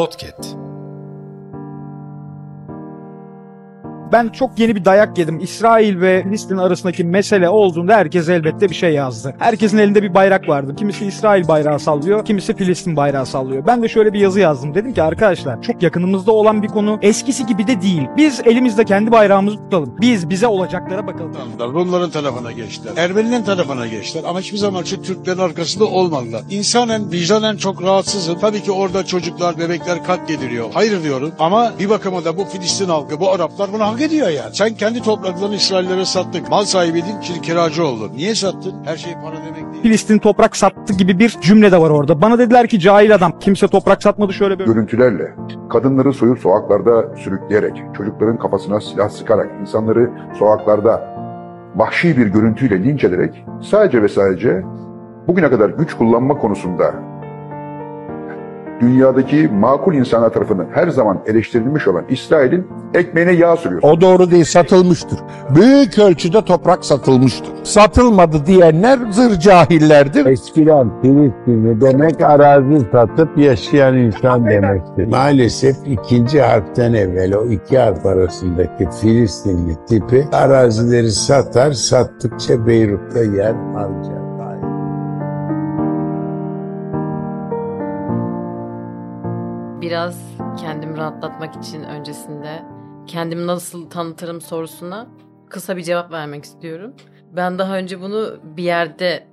Podcast. Ben çok yeni bir dayak yedim. İsrail ve Filistin arasındaki mesele olduğunda herkes elbette bir şey yazdı. Herkesin elinde bir bayrak vardı. Kimisi İsrail bayrağı sallıyor, kimisi Filistin bayrağı sallıyor. Ben de şöyle bir yazı yazdım. Dedim ki arkadaşlar çok yakınımızda olan bir konu eskisi gibi de değil. Biz elimizde kendi bayrağımızı tutalım. Biz bize olacaklara bakalım. Rumların tarafına geçtiler. Ermenilerin tarafına geçtiler. Ama hiçbir zaman şu Türklerin arkasında olmadılar. İnsanen, vicdanen çok rahatsızım. Tabii ki orada çocuklar, bebekler katlediliyor. Hayır diyorum. Ama bir bakıma da bu Filistin halkı, bu Araplar bunu hak ediyor yani. Sen kendi topraklarını İsraillere sattık. Mal sahibiydin, şimdi kiracı oldun. Niye sattın? Her şey para demek değil. Filistin toprak sattı gibi bir cümle de var orada. Bana dediler ki cahil adam kimse toprak satmadı şöyle böyle. görüntülerle, kadınları soyup sokaklarda sürükleyerek, çocukların kafasına silah sıkarak, insanları sokaklarda vahşi bir görüntüyle linç ederek sadece ve sadece bugüne kadar güç kullanma konusunda dünyadaki makul insanlar tarafından her zaman eleştirilmiş olan İsrail'in ekmeğine yağ sürüyor. O doğru değil satılmıştır. Büyük ölçüde toprak satılmıştır. Satılmadı diyenler zır cahillerdir. Eskiden Filistinli demek arazi satıp yaşayan insan demektir. Maalesef ikinci harften evvel o iki harf arasındaki Filistinli tipi arazileri satar, sattıkça Beyrut'ta yer alacak. Biraz kendimi rahatlatmak için öncesinde kendimi nasıl tanıtırım sorusuna kısa bir cevap vermek istiyorum. Ben daha önce bunu bir yerde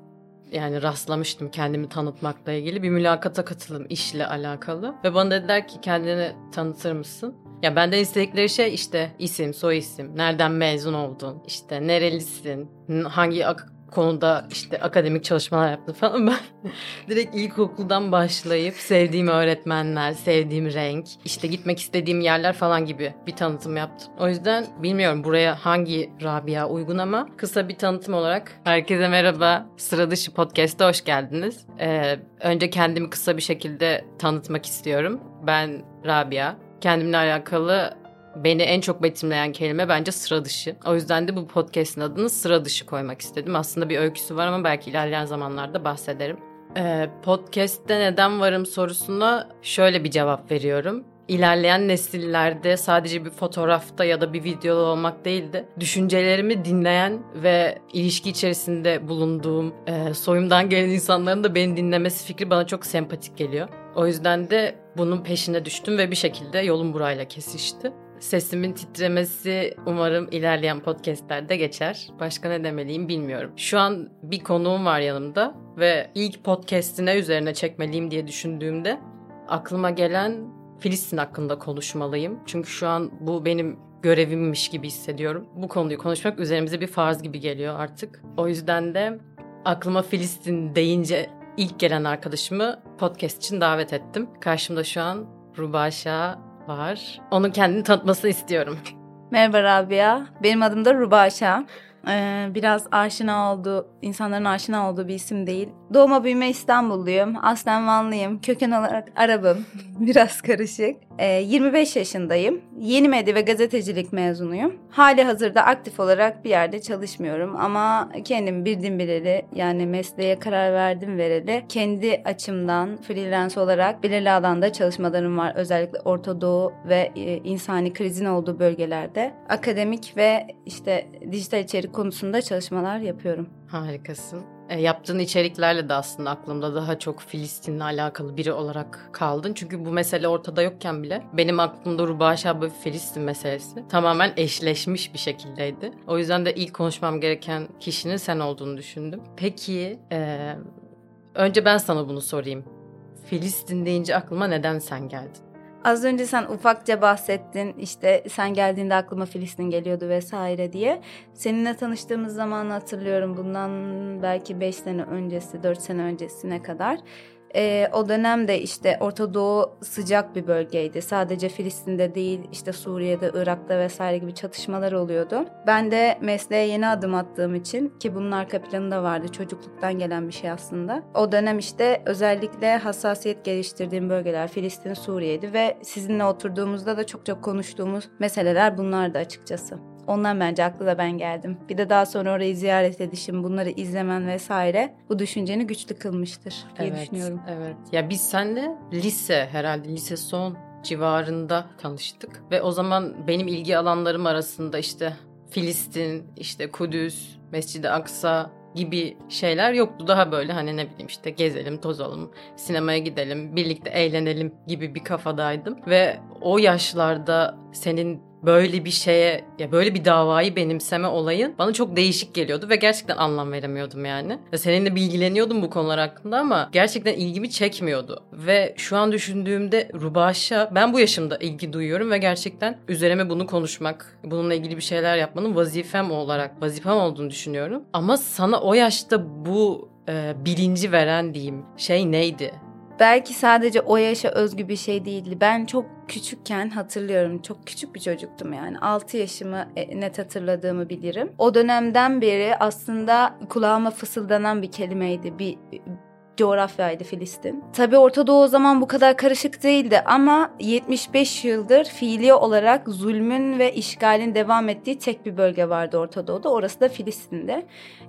yani rastlamıştım kendimi tanıtmakla ilgili. Bir mülakata katılım işle alakalı. Ve bana dediler ki kendini tanıtır mısın? Ya benden istedikleri şey işte isim, soy isim, nereden mezun oldun, işte nerelisin, hangi ak- konuda işte akademik çalışmalar yaptın falan. Ben direkt ilkokuldan başlayıp sevdiğim öğretmenler, sevdiğim renk, işte gitmek istediğim yerler falan gibi bir tanıtım yaptım. O yüzden bilmiyorum buraya hangi Rabia uygun ama kısa bir tanıtım olarak herkese merhaba. Sıra dışı podcast'a hoş geldiniz. Ee, önce kendimi kısa bir şekilde tanıtmak istiyorum. Ben Rabia. Kendimle alakalı beni en çok betimleyen kelime bence sıra dışı. O yüzden de bu podcast'in adını sıra dışı koymak istedim. Aslında bir öyküsü var ama belki ilerleyen zamanlarda bahsederim. Ee, podcast'te neden varım sorusuna şöyle bir cevap veriyorum. İlerleyen nesillerde sadece bir fotoğrafta ya da bir videoda olmak değil de düşüncelerimi dinleyen ve ilişki içerisinde bulunduğum e, soyumdan gelen insanların da beni dinlemesi fikri bana çok sempatik geliyor. O yüzden de bunun peşine düştüm ve bir şekilde yolum burayla kesişti. Sesimin titremesi umarım ilerleyen podcastlerde geçer. Başka ne demeliyim bilmiyorum. Şu an bir konuğum var yanımda ve ilk podcastine üzerine çekmeliyim diye düşündüğümde aklıma gelen Filistin hakkında konuşmalıyım. Çünkü şu an bu benim görevimmiş gibi hissediyorum. Bu konuyu konuşmak üzerimize bir farz gibi geliyor artık. O yüzden de aklıma Filistin deyince ilk gelen arkadaşımı podcast için davet ettim. Karşımda şu an Rubaşa var. Onun kendini tanıtmasını istiyorum. Merhaba Rabia. Benim adım da Rubaşa. Ee, biraz aşina olduğu, insanların aşina olduğu bir isim değil. Doğma büyüme İstanbulluyum. Aslen Vanlıyım. Köken olarak Arabım. biraz karışık. Ee, 25 yaşındayım. Yeni medya ve gazetecilik mezunuyum. Hali hazırda aktif olarak bir yerde çalışmıyorum. Ama kendim bildim bileli yani mesleğe karar verdim vereli. Kendi açımdan freelance olarak belirli alanda çalışmalarım var. Özellikle Orta Doğu ve e, insani krizin olduğu bölgelerde. Akademik ve işte dijital içerik konusunda çalışmalar yapıyorum. Harikasın. E, yaptığın içeriklerle de aslında aklımda daha çok Filistin'le alakalı biri olarak kaldın. Çünkü bu mesele ortada yokken bile benim aklımda Rubaşa ve Filistin meselesi tamamen eşleşmiş bir şekildeydi. O yüzden de ilk konuşmam gereken kişinin sen olduğunu düşündüm. Peki e, önce ben sana bunu sorayım. Filistin deyince aklıma neden sen geldin? Az önce sen ufakça bahsettin işte sen geldiğinde aklıma Filistin geliyordu vesaire diye. Seninle tanıştığımız zamanı hatırlıyorum bundan belki 5 sene öncesi 4 sene öncesine kadar. Ee, o dönemde işte Orta Doğu sıcak bir bölgeydi. Sadece Filistin'de değil işte Suriye'de, Irak'ta vesaire gibi çatışmalar oluyordu. Ben de mesleğe yeni adım attığım için ki bunun arka planı da vardı. Çocukluktan gelen bir şey aslında. O dönem işte özellikle hassasiyet geliştirdiğim bölgeler Filistin, Suriye'ydi ve sizinle oturduğumuzda da çok çok konuştuğumuz meseleler bunlardı açıkçası. Ondan bence aklı da ben geldim. Bir de daha sonra orayı ziyaret edişim, bunları izlemen vesaire bu düşünceni güçlü kılmıştır diye evet, düşünüyorum. Evet. Ya biz seninle lise herhalde lise son civarında tanıştık ve o zaman benim ilgi alanlarım arasında işte Filistin, işte Kudüs, Mescid-i Aksa gibi şeyler yoktu. Daha böyle hani ne bileyim işte gezelim, tozalım, sinemaya gidelim, birlikte eğlenelim gibi bir kafadaydım. Ve o yaşlarda senin böyle bir şeye ya böyle bir davayı benimseme olayın bana çok değişik geliyordu ve gerçekten anlam veremiyordum yani. Ya seninle bilgileniyordum bu konular hakkında ama gerçekten ilgimi çekmiyordu. Ve şu an düşündüğümde Rubaş'a ben bu yaşımda ilgi duyuyorum ve gerçekten üzerime bunu konuşmak, bununla ilgili bir şeyler yapmanın vazifem olarak, vazifem olduğunu düşünüyorum. Ama sana o yaşta bu e, bilinci veren diyeyim şey neydi? Belki sadece o yaşa özgü bir şey değildi. Ben çok küçükken hatırlıyorum. Çok küçük bir çocuktum yani. 6 yaşımı e, net hatırladığımı bilirim. O dönemden beri aslında kulağıma fısıldanan bir kelimeydi. Bir coğrafyaydı Filistin. Tabii Orta Doğu o zaman bu kadar karışık değildi ama 75 yıldır fiili olarak zulmün ve işgalin devam ettiği tek bir bölge vardı Orta Doğu'da. Orası da Filistin'de.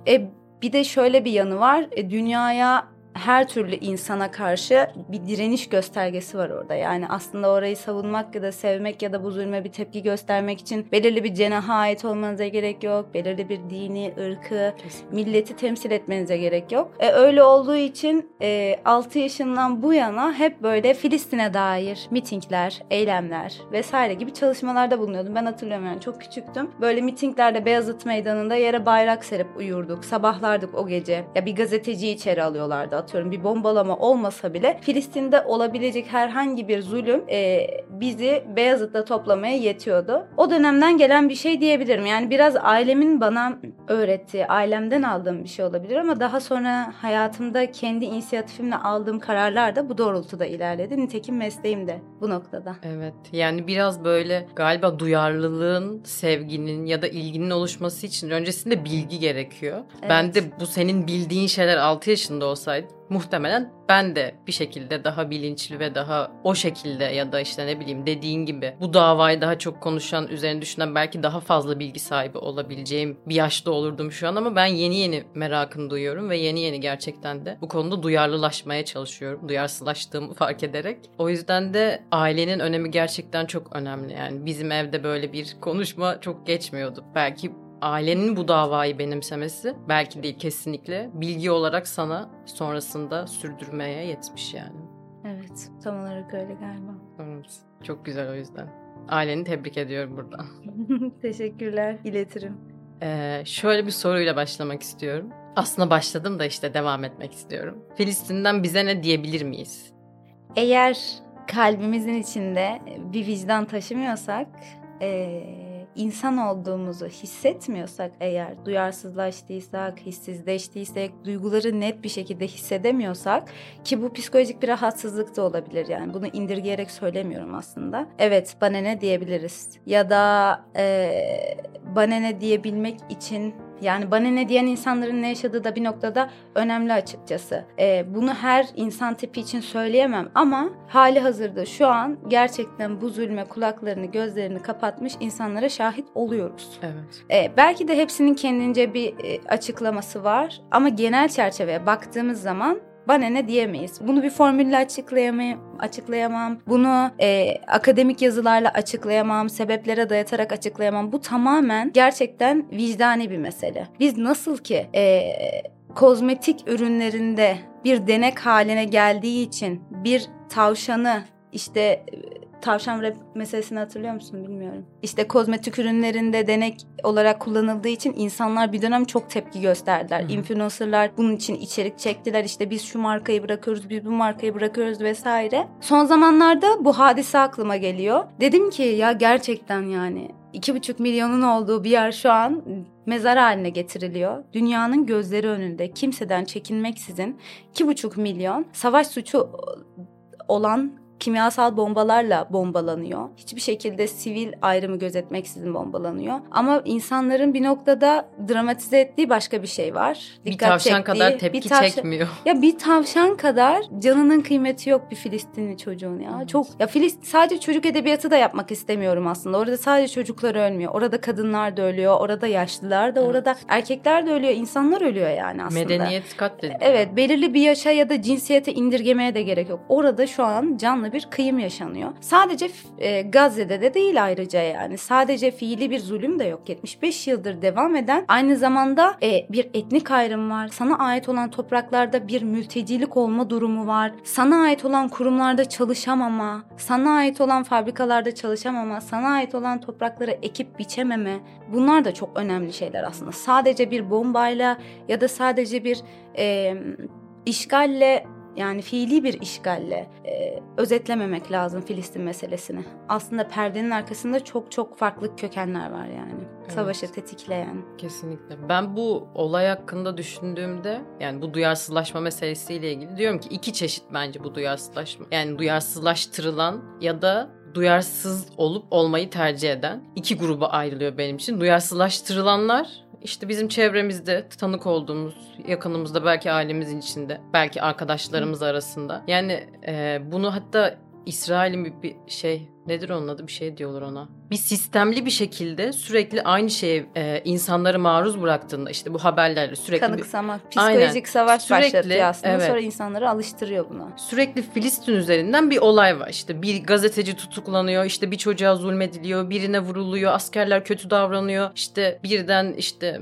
E, bir de şöyle bir yanı var. E, dünyaya her türlü insana karşı bir direniş göstergesi var orada. Yani aslında orayı savunmak ya da sevmek ya da bu zulme bir tepki göstermek için belirli bir cenaha ait olmanıza gerek yok. Belirli bir dini, ırkı, Kesinlikle. milleti temsil etmenize gerek yok. E, öyle olduğu için e, 6 yaşından bu yana hep böyle Filistin'e dair mitingler, eylemler vesaire gibi çalışmalarda bulunuyordum. Ben hatırlıyorum yani çok küçüktüm. Böyle mitinglerde Beyazıt Meydanı'nda yere bayrak serip uyurduk. Sabahlardık o gece. Ya bir gazeteciyi içeri alıyorlardı atıyorum bir bombalama olmasa bile Filistin'de olabilecek herhangi bir zulüm e, bizi Beyazıt'ta toplamaya yetiyordu. O dönemden gelen bir şey diyebilirim. Yani biraz ailemin bana öğrettiği, ailemden aldığım bir şey olabilir ama daha sonra hayatımda kendi inisiyatifimle aldığım kararlar da bu doğrultuda ilerledi. Nitekim mesleğim de bu noktada. Evet yani biraz böyle galiba duyarlılığın, sevginin ya da ilginin oluşması için öncesinde bilgi gerekiyor. Evet. Ben de bu senin bildiğin şeyler 6 yaşında olsaydı muhtemelen ben de bir şekilde daha bilinçli ve daha o şekilde ya da işte ne bileyim dediğin gibi bu davayı daha çok konuşan, üzerine düşünen belki daha fazla bilgi sahibi olabileceğim bir yaşta olurdum şu an ama ben yeni yeni merakını duyuyorum ve yeni yeni gerçekten de bu konuda duyarlılaşmaya çalışıyorum. Duyarsızlaştığımı fark ederek. O yüzden de ailenin önemi gerçekten çok önemli. Yani bizim evde böyle bir konuşma çok geçmiyordu. Belki ailenin bu davayı benimsemesi belki değil kesinlikle bilgi olarak sana sonrasında sürdürmeye yetmiş yani. Evet, tam olarak öyle galiba. Evet, çok güzel o yüzden. Aileni tebrik ediyorum buradan. Teşekkürler, iletirim. Ee, şöyle bir soruyla başlamak istiyorum. Aslında başladım da işte devam etmek istiyorum. Filistin'den bize ne diyebilir miyiz? Eğer kalbimizin içinde bir vicdan taşımıyorsak, eee, insan olduğumuzu hissetmiyorsak eğer, duyarsızlaştıysak, hissizleştiysek, duyguları net bir şekilde hissedemiyorsak ki bu psikolojik bir rahatsızlık da olabilir yani bunu indirgeyerek söylemiyorum aslında. Evet bana ne diyebiliriz ya da eee bana ne diyebilmek için yani bana ne diyen insanların ne yaşadığı da bir noktada önemli açıkçası. Ee, bunu her insan tipi için söyleyemem ama hali hazırda şu an gerçekten bu zulme kulaklarını gözlerini kapatmış insanlara şahit oluyoruz. Evet. Ee, belki de hepsinin kendince bir e, açıklaması var ama genel çerçeveye baktığımız zaman bana ne diyemeyiz. Bunu bir formülle açıklayamam, açıklayamam. Bunu e, akademik yazılarla açıklayamam, sebeplere dayatarak açıklayamam. Bu tamamen gerçekten vicdani bir mesele. Biz nasıl ki e, kozmetik ürünlerinde bir denek haline geldiği için bir tavşanı işte tavşan rap meselesini hatırlıyor musun bilmiyorum. İşte kozmetik ürünlerinde denek olarak kullanıldığı için insanlar bir dönem çok tepki gösterdiler. Hı hı. Influencerlar bunun için içerik çektiler. İşte biz şu markayı bırakıyoruz, biz bu markayı bırakıyoruz vesaire. Son zamanlarda bu hadise aklıma geliyor. Dedim ki ya gerçekten yani iki buçuk milyonun olduğu bir yer şu an mezar haline getiriliyor. Dünyanın gözleri önünde kimseden çekinmeksizin iki buçuk milyon savaş suçu olan kimyasal bombalarla bombalanıyor. Hiçbir şekilde sivil ayrımı gözetmeksizin bombalanıyor. Ama insanların bir noktada dramatize ettiği başka bir şey var. Bir Dikkat tavşan çektiği, kadar bir tepki tavşan- çekmiyor. Ya bir tavşan kadar canının kıymeti yok bir Filistinli çocuğun ya. Çok ya Filistin sadece çocuk edebiyatı da yapmak istemiyorum aslında. Orada sadece çocuklar ölmüyor. Orada kadınlar da ölüyor. Orada yaşlılar da, Evet. orada erkekler de ölüyor. insanlar ölüyor yani aslında. Medeniyet katlediliyor. Evet belirli bir yaşa ya da cinsiyete indirgemeye de gerek yok. Orada şu an canlı bir kıyım yaşanıyor. Sadece e, Gazze'de de değil ayrıca yani. Sadece fiili bir zulüm de yok. 75 yıldır devam eden aynı zamanda e, bir etnik ayrım var. Sana ait olan topraklarda bir mültecilik olma durumu var. Sana ait olan kurumlarda çalışamama, sana ait olan fabrikalarda çalışamama, sana ait olan toprakları ekip biçememe. Bunlar da çok önemli şeyler aslında. Sadece bir bombayla ya da sadece bir e, işgalle yani fiili bir işgalle e, özetlememek lazım Filistin meselesini. Aslında perdenin arkasında çok çok farklı kökenler var yani. Evet. Savaşı tetikleyen. Kesinlikle. Ben bu olay hakkında düşündüğümde yani bu duyarsızlaşma meselesiyle ilgili diyorum ki iki çeşit bence bu duyarsızlaşma. Yani duyarsızlaştırılan ya da duyarsız olup olmayı tercih eden iki gruba ayrılıyor benim için. Duyarsızlaştırılanlar işte bizim çevremizde tanık olduğumuz, yakınımızda belki ailemizin içinde, belki arkadaşlarımız arasında. Yani e, bunu hatta İsrail'in bir, bir şey nedir onun adı bir şey diyorlar ona. Bir sistemli bir şekilde sürekli aynı şeye e, insanları maruz bıraktığında işte bu haberlerle sürekli bir- Kanıksamak, Aynen. psikolojik savaş Sürekli, başlatıyor aslında. evet. Sonra insanları alıştırıyor buna. sürekli Filistin üzerinden bir olay var. İşte bir gazeteci tutuklanıyor, işte bir çocuğa zulmediliyor, birine vuruluyor, askerler kötü davranıyor. İşte birden işte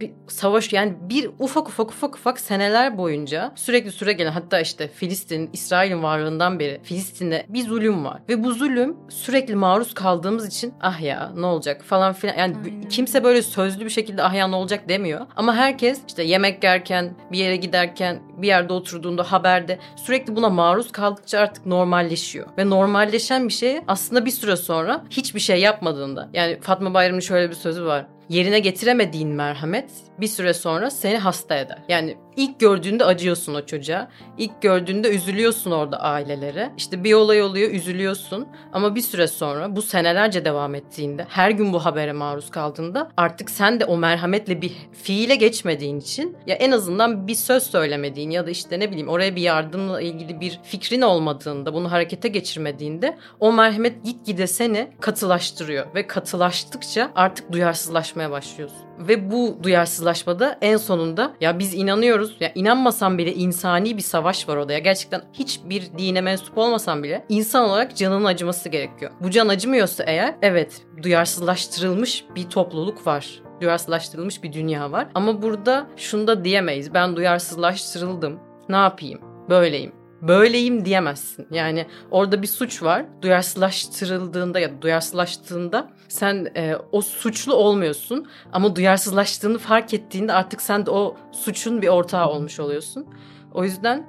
bir savaş yani bir ufak ufak ufak ufak seneler boyunca sürekli süre gelen hatta işte Filistin, İsrail'in varlığından beri Filistin'de bir zulüm var. Ve bu zulüm sürekli maruz kaldığımız için ah ya ne olacak falan filan. Yani Aynen. kimse böyle sözlü bir şekilde ah ya ne olacak demiyor. Ama herkes işte yemek yerken, bir yere giderken, bir yerde oturduğunda haberde sürekli buna maruz kaldıkça artık normalleşiyor. Ve normalleşen bir şey aslında bir süre sonra hiçbir şey yapmadığında. Yani Fatma Bayram'ın şöyle bir sözü var. Yerine getiremediğin merhamet bir süre sonra seni hasta eder. Yani ilk gördüğünde acıyorsun o çocuğa. İlk gördüğünde üzülüyorsun orada ailelere. İşte bir olay oluyor üzülüyorsun. Ama bir süre sonra bu senelerce devam ettiğinde her gün bu habere maruz kaldığında artık sen de o merhametle bir fiile geçmediğin için ya en azından bir söz söylemediğin ya da işte ne bileyim oraya bir yardımla ilgili bir fikrin olmadığında bunu harekete geçirmediğinde o merhamet gitgide seni katılaştırıyor ve katılaştıkça artık duyarsızlaşmaya başlıyorsun. Ve bu duyarsızlaşmada en sonunda ya biz inanıyoruz ya inanmasam bile insani bir savaş var orada ya gerçekten hiçbir dine mensup olmasam bile insan olarak canının acıması gerekiyor. Bu can acımıyorsa eğer evet duyarsızlaştırılmış bir topluluk var duyarsızlaştırılmış bir dünya var. Ama burada şunu da diyemeyiz. Ben duyarsızlaştırıldım. Ne yapayım? Böyleyim. Böyleyim diyemezsin. Yani orada bir suç var. Duyarsızlaştırıldığında ya da duyarsızlaştığında sen e, o suçlu olmuyorsun. Ama duyarsızlaştığını fark ettiğinde artık sen de o suçun bir ortağı olmuş oluyorsun. O yüzden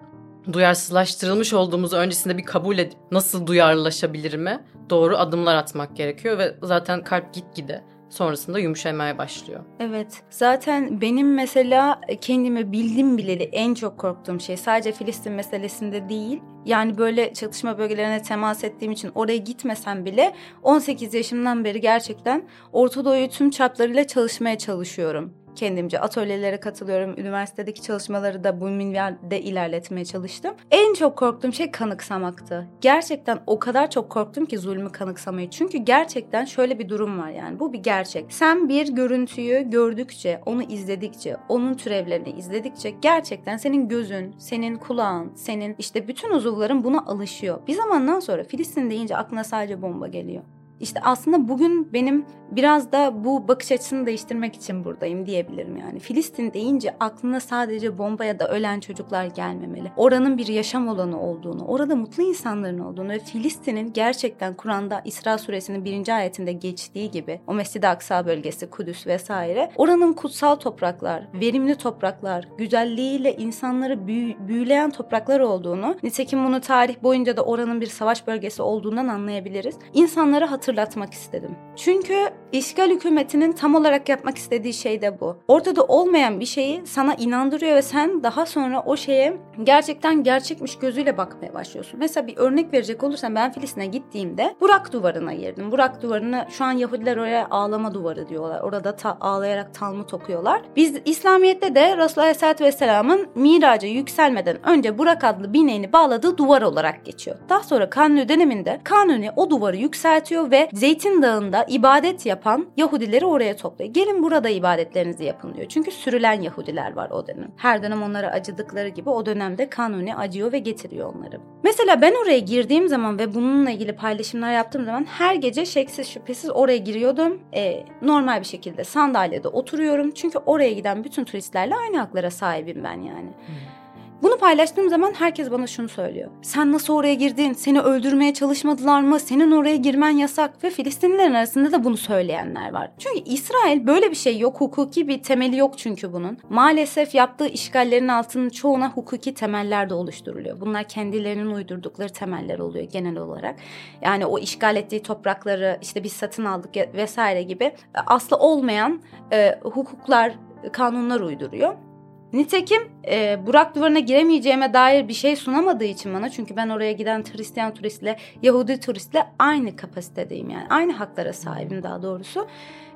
duyarsızlaştırılmış olduğumuzu öncesinde bir kabul edip nasıl duyarlılaşabilirime doğru adımlar atmak gerekiyor ve zaten kalp gitgide sonrasında yumuşamaya başlıyor. Evet. Zaten benim mesela kendime bildim bileli en çok korktuğum şey sadece Filistin meselesinde değil. Yani böyle çatışma bölgelerine temas ettiğim için oraya gitmesem bile 18 yaşımdan beri gerçekten Orta Doğu'yu tüm çaplarıyla çalışmaya çalışıyorum. Kendimce atölyelere katılıyorum. Üniversitedeki çalışmaları da bu minvalde ilerletmeye çalıştım. En çok korktuğum şey kanıksamaktı. Gerçekten o kadar çok korktum ki zulmü kanıksamayı. Çünkü gerçekten şöyle bir durum var yani. Bu bir gerçek. Sen bir görüntüyü gördükçe, onu izledikçe, onun türevlerini izledikçe gerçekten senin gözün, senin kulağın, senin işte bütün uzuvların buna alışıyor. Bir zamandan sonra Filistin deyince aklına sadece bomba geliyor. İşte aslında bugün benim biraz da bu bakış açısını değiştirmek için buradayım diyebilirim yani. Filistin deyince aklına sadece bomba ya da ölen çocuklar gelmemeli. Oranın bir yaşam alanı olduğunu, orada mutlu insanların olduğunu ve Filistin'in gerçekten Kur'an'da İsra suresinin birinci ayetinde geçtiği gibi o Mescid-i Aksa bölgesi, Kudüs vesaire oranın kutsal topraklar, verimli topraklar, güzelliğiyle insanları büyü- büyüleyen topraklar olduğunu, nitekim bunu tarih boyunca da oranın bir savaş bölgesi olduğundan anlayabiliriz. İnsanlara hatırlatıyoruz hatırlatmak istedim. Çünkü işgal hükümetinin tam olarak yapmak istediği şey de bu. Ortada olmayan bir şeyi sana inandırıyor ve sen daha sonra o şeye gerçekten gerçekmiş gözüyle bakmaya başlıyorsun. Mesela bir örnek verecek olursam ben Filistin'e gittiğimde Burak duvarına girdim. Burak duvarını şu an Yahudiler oraya ağlama duvarı diyorlar. Orada ta- ağlayarak Talmud okuyorlar. Biz İslamiyet'te de Resulullah Aleyhisselatü Vesselam'ın miraca yükselmeden önce Burak adlı bineğini bağladığı duvar olarak geçiyor. Daha sonra Kanuni döneminde Kanuni o duvarı yükseltiyor ve Zeytin Dağı'nda ibadet yapan Yahudileri oraya topluyor. Gelin burada ibadetlerinizi yapın diyor. Çünkü sürülen Yahudiler var o dönem. Her dönem onlara acıdıkları gibi o dönemde Kanuni acıyor ve getiriyor onları. Mesela ben oraya girdiğim zaman ve bununla ilgili paylaşımlar yaptığım zaman her gece şeksiz şüphesiz oraya giriyordum. Ee, normal bir şekilde sandalyede oturuyorum. Çünkü oraya giden bütün turistlerle aynı haklara sahibim ben yani. Bunu paylaştığım zaman herkes bana şunu söylüyor. Sen nasıl oraya girdin? Seni öldürmeye çalışmadılar mı? Senin oraya girmen yasak. Ve Filistinlilerin arasında da bunu söyleyenler var. Çünkü İsrail böyle bir şey yok. Hukuki bir temeli yok çünkü bunun. Maalesef yaptığı işgallerin altının çoğuna hukuki temeller de oluşturuluyor. Bunlar kendilerinin uydurdukları temeller oluyor genel olarak. Yani o işgal ettiği toprakları işte biz satın aldık vesaire gibi aslı olmayan e, hukuklar, kanunlar uyduruyor. Nitekim e, Burak duvarına giremeyeceğime dair bir şey sunamadığı için bana çünkü ben oraya giden Hristiyan turistle Yahudi turistle aynı kapasitedeyim yani aynı haklara sahibim daha doğrusu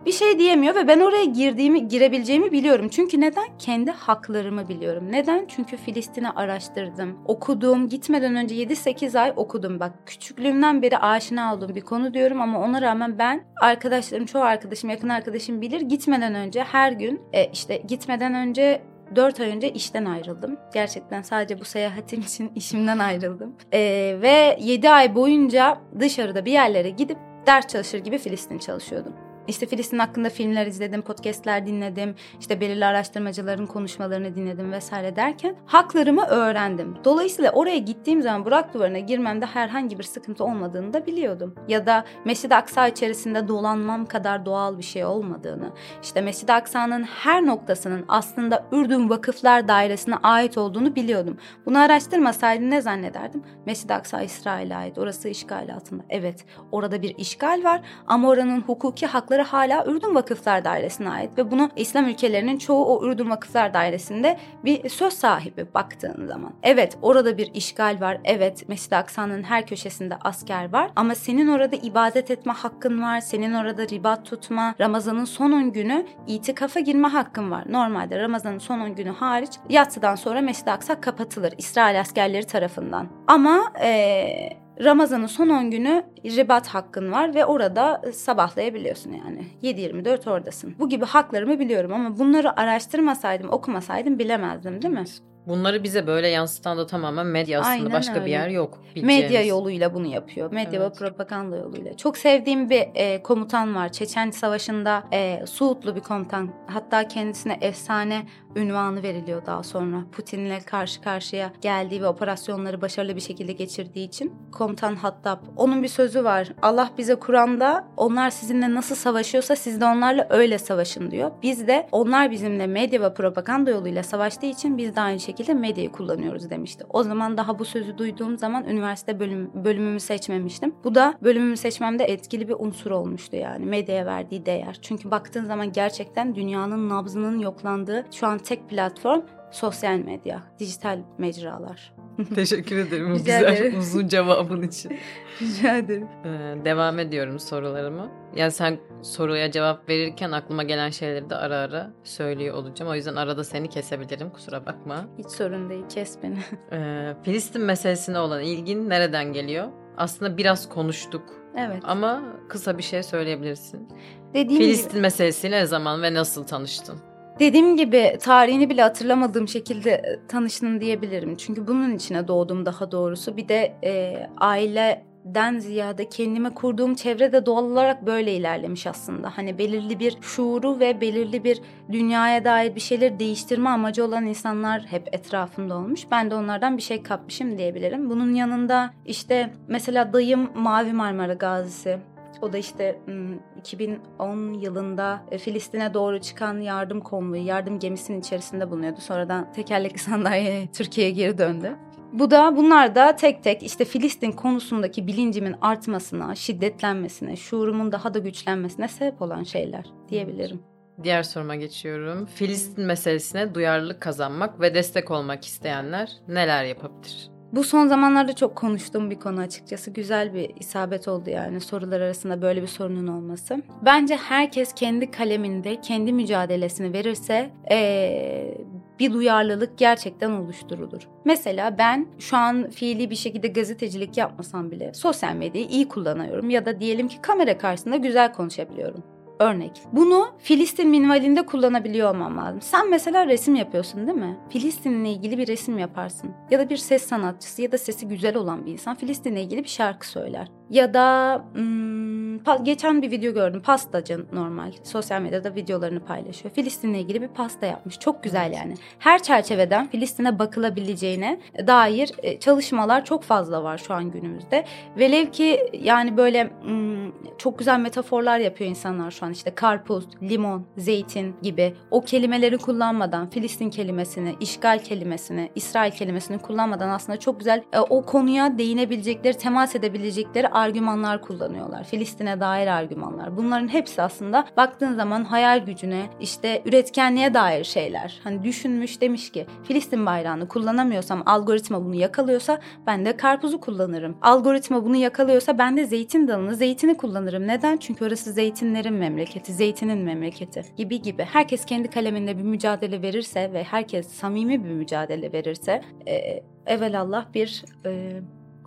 bir şey diyemiyor ve ben oraya girdiğimi girebileceğimi biliyorum. Çünkü neden? Kendi haklarımı biliyorum. Neden? Çünkü Filistin'i araştırdım. Okudum. Gitmeden önce 7-8 ay okudum. Bak küçüklüğümden beri aşina olduğum bir konu diyorum ama ona rağmen ben arkadaşlarım, çoğu arkadaşım, yakın arkadaşım bilir. Gitmeden önce her gün e, işte gitmeden önce 4 ay önce işten ayrıldım. Gerçekten sadece bu seyahatim için işimden ayrıldım. Ee, ve 7 ay boyunca dışarıda bir yerlere gidip ders çalışır gibi Filistin çalışıyordum. İşte Filistin hakkında filmler izledim, podcastler dinledim, işte belirli araştırmacıların konuşmalarını dinledim vesaire derken haklarımı öğrendim. Dolayısıyla oraya gittiğim zaman Burak Duvarı'na girmemde herhangi bir sıkıntı olmadığını da biliyordum. Ya da Mescid-i Aksa içerisinde dolanmam kadar doğal bir şey olmadığını, işte Mescid-i Aksa'nın her noktasının aslında Ürdün Vakıflar Dairesi'ne ait olduğunu biliyordum. Bunu araştırmasaydım ne zannederdim? Mescid-i Aksa İsrail'e ait, orası işgal altında. Evet, orada bir işgal var ama oranın hukuki hakları hala Ürdün Vakıflar Dairesi'ne ait ve bunu İslam ülkelerinin çoğu o Ürdün Vakıflar Dairesi'nde bir söz sahibi baktığın zaman. Evet orada bir işgal var. Evet Mescid-i Aksa'nın her köşesinde asker var ama senin orada ibadet etme hakkın var. Senin orada ribat tutma, Ramazan'ın son 10 günü itikafa girme hakkın var. Normalde Ramazan'ın son 10 günü hariç yatsıdan sonra Mescid-i Aksa kapatılır İsrail askerleri tarafından. Ama eee Ramazan'ın son 10 günü ribat hakkın var ve orada sabahlayabiliyorsun yani. 7-24 oradasın. Bu gibi haklarımı biliyorum ama bunları araştırmasaydım, okumasaydım bilemezdim değil mi? Bunları bize böyle yansıtan da tamamen medya aslında Aynen başka öyle. bir yer yok. Medya bileceğimiz. yoluyla bunu yapıyor. Medya Evet. ve propaganda yoluyla. Çok sevdiğim bir e, komutan var. Çeçen Savaşı'nda e, Suudlu bir komutan. Hatta kendisine efsane ünvanı veriliyor daha sonra. Putin'le karşı karşıya geldiği ve operasyonları başarılı bir şekilde geçirdiği için. Komutan Hattab. Onun bir sözü var. Allah bize Kur'an'da onlar sizinle nasıl savaşıyorsa siz de onlarla öyle savaşın diyor. Biz de onlar bizimle medya ve propaganda yoluyla savaştığı için biz de aynı şekilde medyayı kullanıyoruz demişti. O zaman daha bu sözü duyduğum zaman üniversite bölüm, bölümümü seçmemiştim. Bu da bölümümü seçmemde etkili bir unsur olmuştu yani medyaya verdiği değer. Çünkü baktığın zaman gerçekten dünyanın nabzının yoklandığı şu an tek platform sosyal medya, dijital mecralar. Teşekkür ederim bu Rica güzel ederim. uzun cevabın için. Rica ederim. Ee, devam ediyorum sorularımı. Yani sen soruya cevap verirken aklıma gelen şeyleri de ara ara söylüyor olacağım. O yüzden arada seni kesebilirim kusura bakma. Hiç sorun değil kes beni. Ee, Filistin meselesine olan ilgin nereden geliyor? Aslında biraz konuştuk evet. ama kısa bir şey söyleyebilirsin. Dediğim gibi- Filistin meselesiyle ne zaman ve nasıl tanıştın? Dediğim gibi tarihini bile hatırlamadığım şekilde e, tanıştım diyebilirim. Çünkü bunun içine doğdum daha doğrusu. Bir de e, aileden ziyade kendime kurduğum çevre de doğal olarak böyle ilerlemiş aslında. Hani belirli bir şuuru ve belirli bir dünyaya dair bir şeyleri değiştirme amacı olan insanlar hep etrafımda olmuş. Ben de onlardan bir şey kapmışım diyebilirim. Bunun yanında işte mesela dayım Mavi Marmara Gazisi. O da işte ım, 2010 yılında e, Filistin'e doğru çıkan yardım konvoyu, yardım gemisinin içerisinde bulunuyordu. Sonradan tekerlekli sandalye Türkiye'ye geri döndü. Bu da bunlar da tek tek işte Filistin konusundaki bilincimin artmasına, şiddetlenmesine, şuurumun daha da güçlenmesine sebep olan şeyler diyebilirim. Diğer soruma geçiyorum. Filistin meselesine duyarlılık kazanmak ve destek olmak isteyenler neler yapabilir? Bu son zamanlarda çok konuştuğum bir konu açıkçası. Güzel bir isabet oldu yani sorular arasında böyle bir sorunun olması. Bence herkes kendi kaleminde kendi mücadelesini verirse ee, bir duyarlılık gerçekten oluşturulur. Mesela ben şu an fiili bir şekilde gazetecilik yapmasam bile sosyal medyayı iyi kullanıyorum ya da diyelim ki kamera karşısında güzel konuşabiliyorum. Örnek. Bunu Filistin minvalinde kullanabiliyor olmam lazım. Sen mesela resim yapıyorsun değil mi? Filistin'le ilgili bir resim yaparsın. Ya da bir ses sanatçısı ya da sesi güzel olan bir insan Filistin'le ilgili bir şarkı söyler. Ya da hmm, geçen bir video gördüm. Pastacı normal. Sosyal medyada videolarını paylaşıyor. Filistin'le ilgili bir pasta yapmış. Çok güzel yani. Her çerçeveden Filistin'e bakılabileceğine dair e, çalışmalar çok fazla var şu an günümüzde. Velev ki yani böyle hmm, çok güzel metaforlar yapıyor insanlar şu an işte karpuz, limon, zeytin gibi o kelimeleri kullanmadan Filistin kelimesini, işgal kelimesini, İsrail kelimesini kullanmadan aslında çok güzel e, o konuya değinebilecekleri, temas edebilecekleri argümanlar kullanıyorlar. Filistin'e dair argümanlar. Bunların hepsi aslında baktığın zaman hayal gücüne, işte üretkenliğe dair şeyler. Hani düşünmüş demiş ki Filistin bayrağını kullanamıyorsam algoritma bunu yakalıyorsa ben de karpuzu kullanırım. Algoritma bunu yakalıyorsa ben de zeytin dalını, zeytini kullanırım. Neden? Çünkü orası zeytinlerin memleketi, zeytinin memleketi gibi gibi. Herkes kendi kaleminde bir mücadele verirse ve herkes samimi bir mücadele verirse e, evelallah bir e,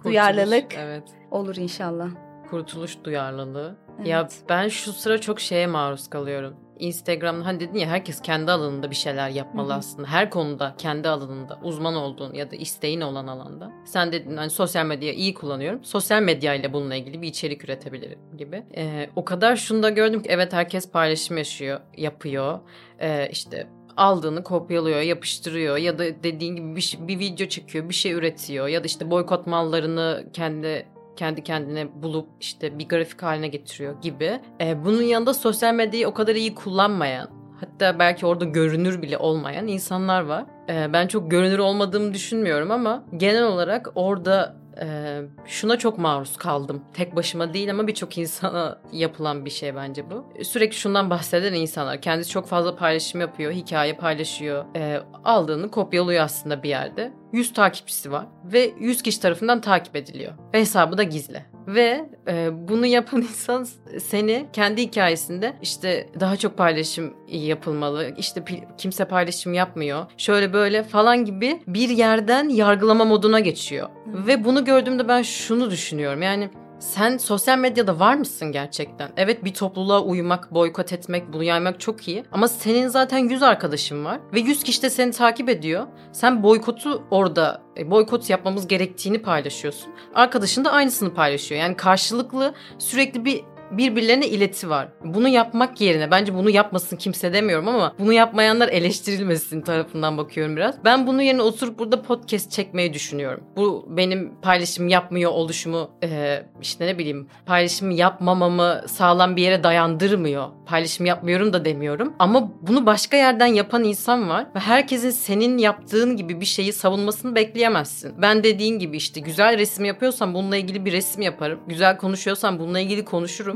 duyarlılık evet. olur inşallah. Kurtuluş duyarlılığı. Evet. Ya ben şu sıra çok şeye maruz kalıyorum. Instagram'da hani dedin ya herkes kendi alanında bir şeyler yapmalı Hı hı. aslında. Her konuda kendi alanında uzman olduğun ya da isteğin olan alanda. Sen dedin hani sosyal medyayı iyi kullanıyorum. Sosyal medya ile bununla ilgili bir içerik üretebilirim gibi. Ee, o kadar şunu da gördüm ki evet herkes paylaşım yaşıyor, yapıyor. Ee, işte aldığını kopyalıyor, yapıştırıyor ya da dediğin gibi bir, bir video çekiyor, bir şey üretiyor ya da işte boykot mallarını kendi kendi kendine bulup işte bir grafik haline getiriyor gibi. Ee, bunun yanında sosyal medyayı o kadar iyi kullanmayan, hatta belki orada görünür bile olmayan insanlar var. Ee, ben çok görünür olmadığımı düşünmüyorum ama genel olarak orada e, şuna çok maruz kaldım. Tek başıma değil ama birçok insana yapılan bir şey bence bu. Sürekli şundan bahseden insanlar. Kendisi çok fazla paylaşım yapıyor, hikaye paylaşıyor. Ee, aldığını kopyalıyor aslında bir yerde. 100 takipçisi var ve 100 kişi tarafından takip ediliyor. Ve hesabı da gizli. Ve e, bunu yapan insan seni kendi hikayesinde işte daha çok paylaşım yapılmalı, işte kimse paylaşım yapmıyor, şöyle böyle falan gibi bir yerden yargılama moduna geçiyor. Ve bunu gördüğümde ben şunu düşünüyorum yani sen sosyal medyada var mısın gerçekten? Evet bir topluluğa uymak, boykot etmek, bunu yaymak çok iyi. Ama senin zaten 100 arkadaşın var ve 100 kişi de seni takip ediyor. Sen boykotu orada, boykot yapmamız gerektiğini paylaşıyorsun. Arkadaşın da aynısını paylaşıyor. Yani karşılıklı sürekli bir birbirlerine ileti var. Bunu yapmak yerine bence bunu yapmasın kimse demiyorum ama bunu yapmayanlar eleştirilmesin tarafından bakıyorum biraz. Ben bunun yerine oturup burada podcast çekmeyi düşünüyorum. Bu benim paylaşım yapmıyor oluşumu e, işte ne bileyim paylaşım yapmamamı sağlam bir yere dayandırmıyor. Paylaşım yapmıyorum da demiyorum. Ama bunu başka yerden yapan insan var ve herkesin senin yaptığın gibi bir şeyi savunmasını bekleyemezsin. Ben dediğin gibi işte güzel resim yapıyorsam bununla ilgili bir resim yaparım. Güzel konuşuyorsam bununla ilgili konuşurum.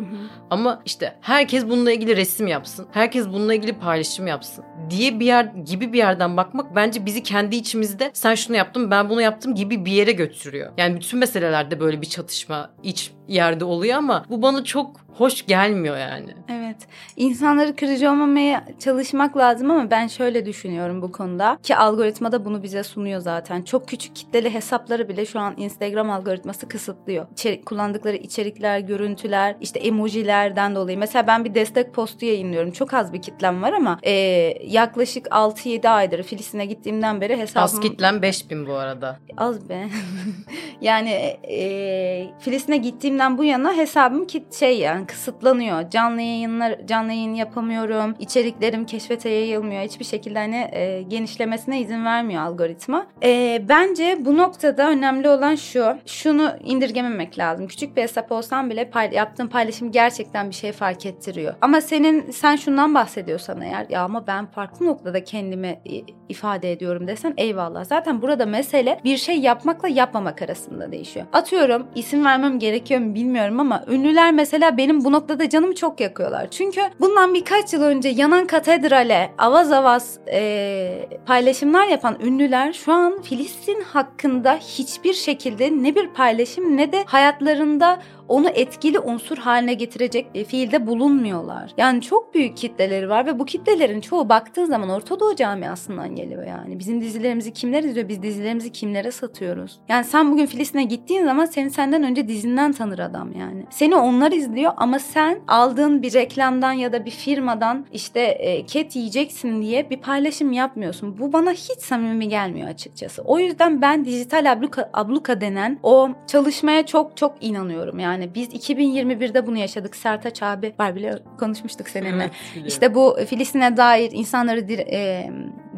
Ama işte herkes bununla ilgili resim yapsın. Herkes bununla ilgili paylaşım yapsın diye bir yer gibi bir yerden bakmak bence bizi kendi içimizde sen şunu yaptın ben bunu yaptım gibi bir yere götürüyor. Yani bütün meselelerde böyle bir çatışma iç yerde oluyor ama bu bana çok hoş gelmiyor yani. Evet. İnsanları kırıcı olmamaya çalışmak lazım ama ben şöyle düşünüyorum bu konuda. Ki algoritma da bunu bize sunuyor zaten. Çok küçük kitleli hesapları bile şu an Instagram algoritması kısıtlıyor. İçerik, kullandıkları içerikler, görüntüler, işte emojilerden dolayı. Mesela ben bir destek postu yayınlıyorum. Çok az bir kitlem var ama e, yaklaşık 6-7 aydır Filistin'e gittiğimden beri hesabım... Az kitlem 5000 bu arada. Az be. yani e, Filistin'e gittiğimden bu yana hesabım kit şey yani kısıtlanıyor. Canlı yayınlar canlı yayın yapamıyorum. İçeriklerim keşfete yayılmıyor. Hiçbir şekilde hani e, genişlemesine izin vermiyor algoritma. E, bence bu noktada önemli olan şu. Şunu indirgememek lazım. Küçük bir hesap olsam bile pay, yaptığım paylaşım gerçekten bir şey fark ettiriyor. Ama senin sen şundan bahsediyorsan eğer ya ama ben farklı noktada kendimi ifade ediyorum desen eyvallah. Zaten burada mesele bir şey yapmakla yapmamak arasında değişiyor. Atıyorum isim vermem gerekiyor mu bilmiyorum ama ünlüler mesela benim bu noktada canımı çok yakıyorlar. Çünkü bundan birkaç yıl önce yanan katedrale avaz avaz e, paylaşımlar yapan ünlüler şu an Filistin hakkında hiçbir şekilde ne bir paylaşım ne de hayatlarında onu etkili unsur haline getirecek fiilde bulunmuyorlar. Yani çok büyük kitleleri var ve bu kitlelerin çoğu baktığın zaman Orta Doğu camiasından geliyor yani. Bizim dizilerimizi kimler izliyor? Biz dizilerimizi kimlere satıyoruz? Yani sen bugün Filistin'e gittiğin zaman seni senden önce dizinden tanır adam yani. Seni onlar izliyor ama sen aldığın bir reklamdan ya da bir firmadan işte e, ket yiyeceksin diye bir paylaşım yapmıyorsun. Bu bana hiç samimi gelmiyor açıkçası. O yüzden ben dijital abluka, abluka denen o çalışmaya çok çok inanıyorum. Yani biz 2021'de bunu yaşadık. Sertaç abi var bile konuşmuştuk seninle. Evet, biliyorum. İşte bu Filistin'e dair insanları e,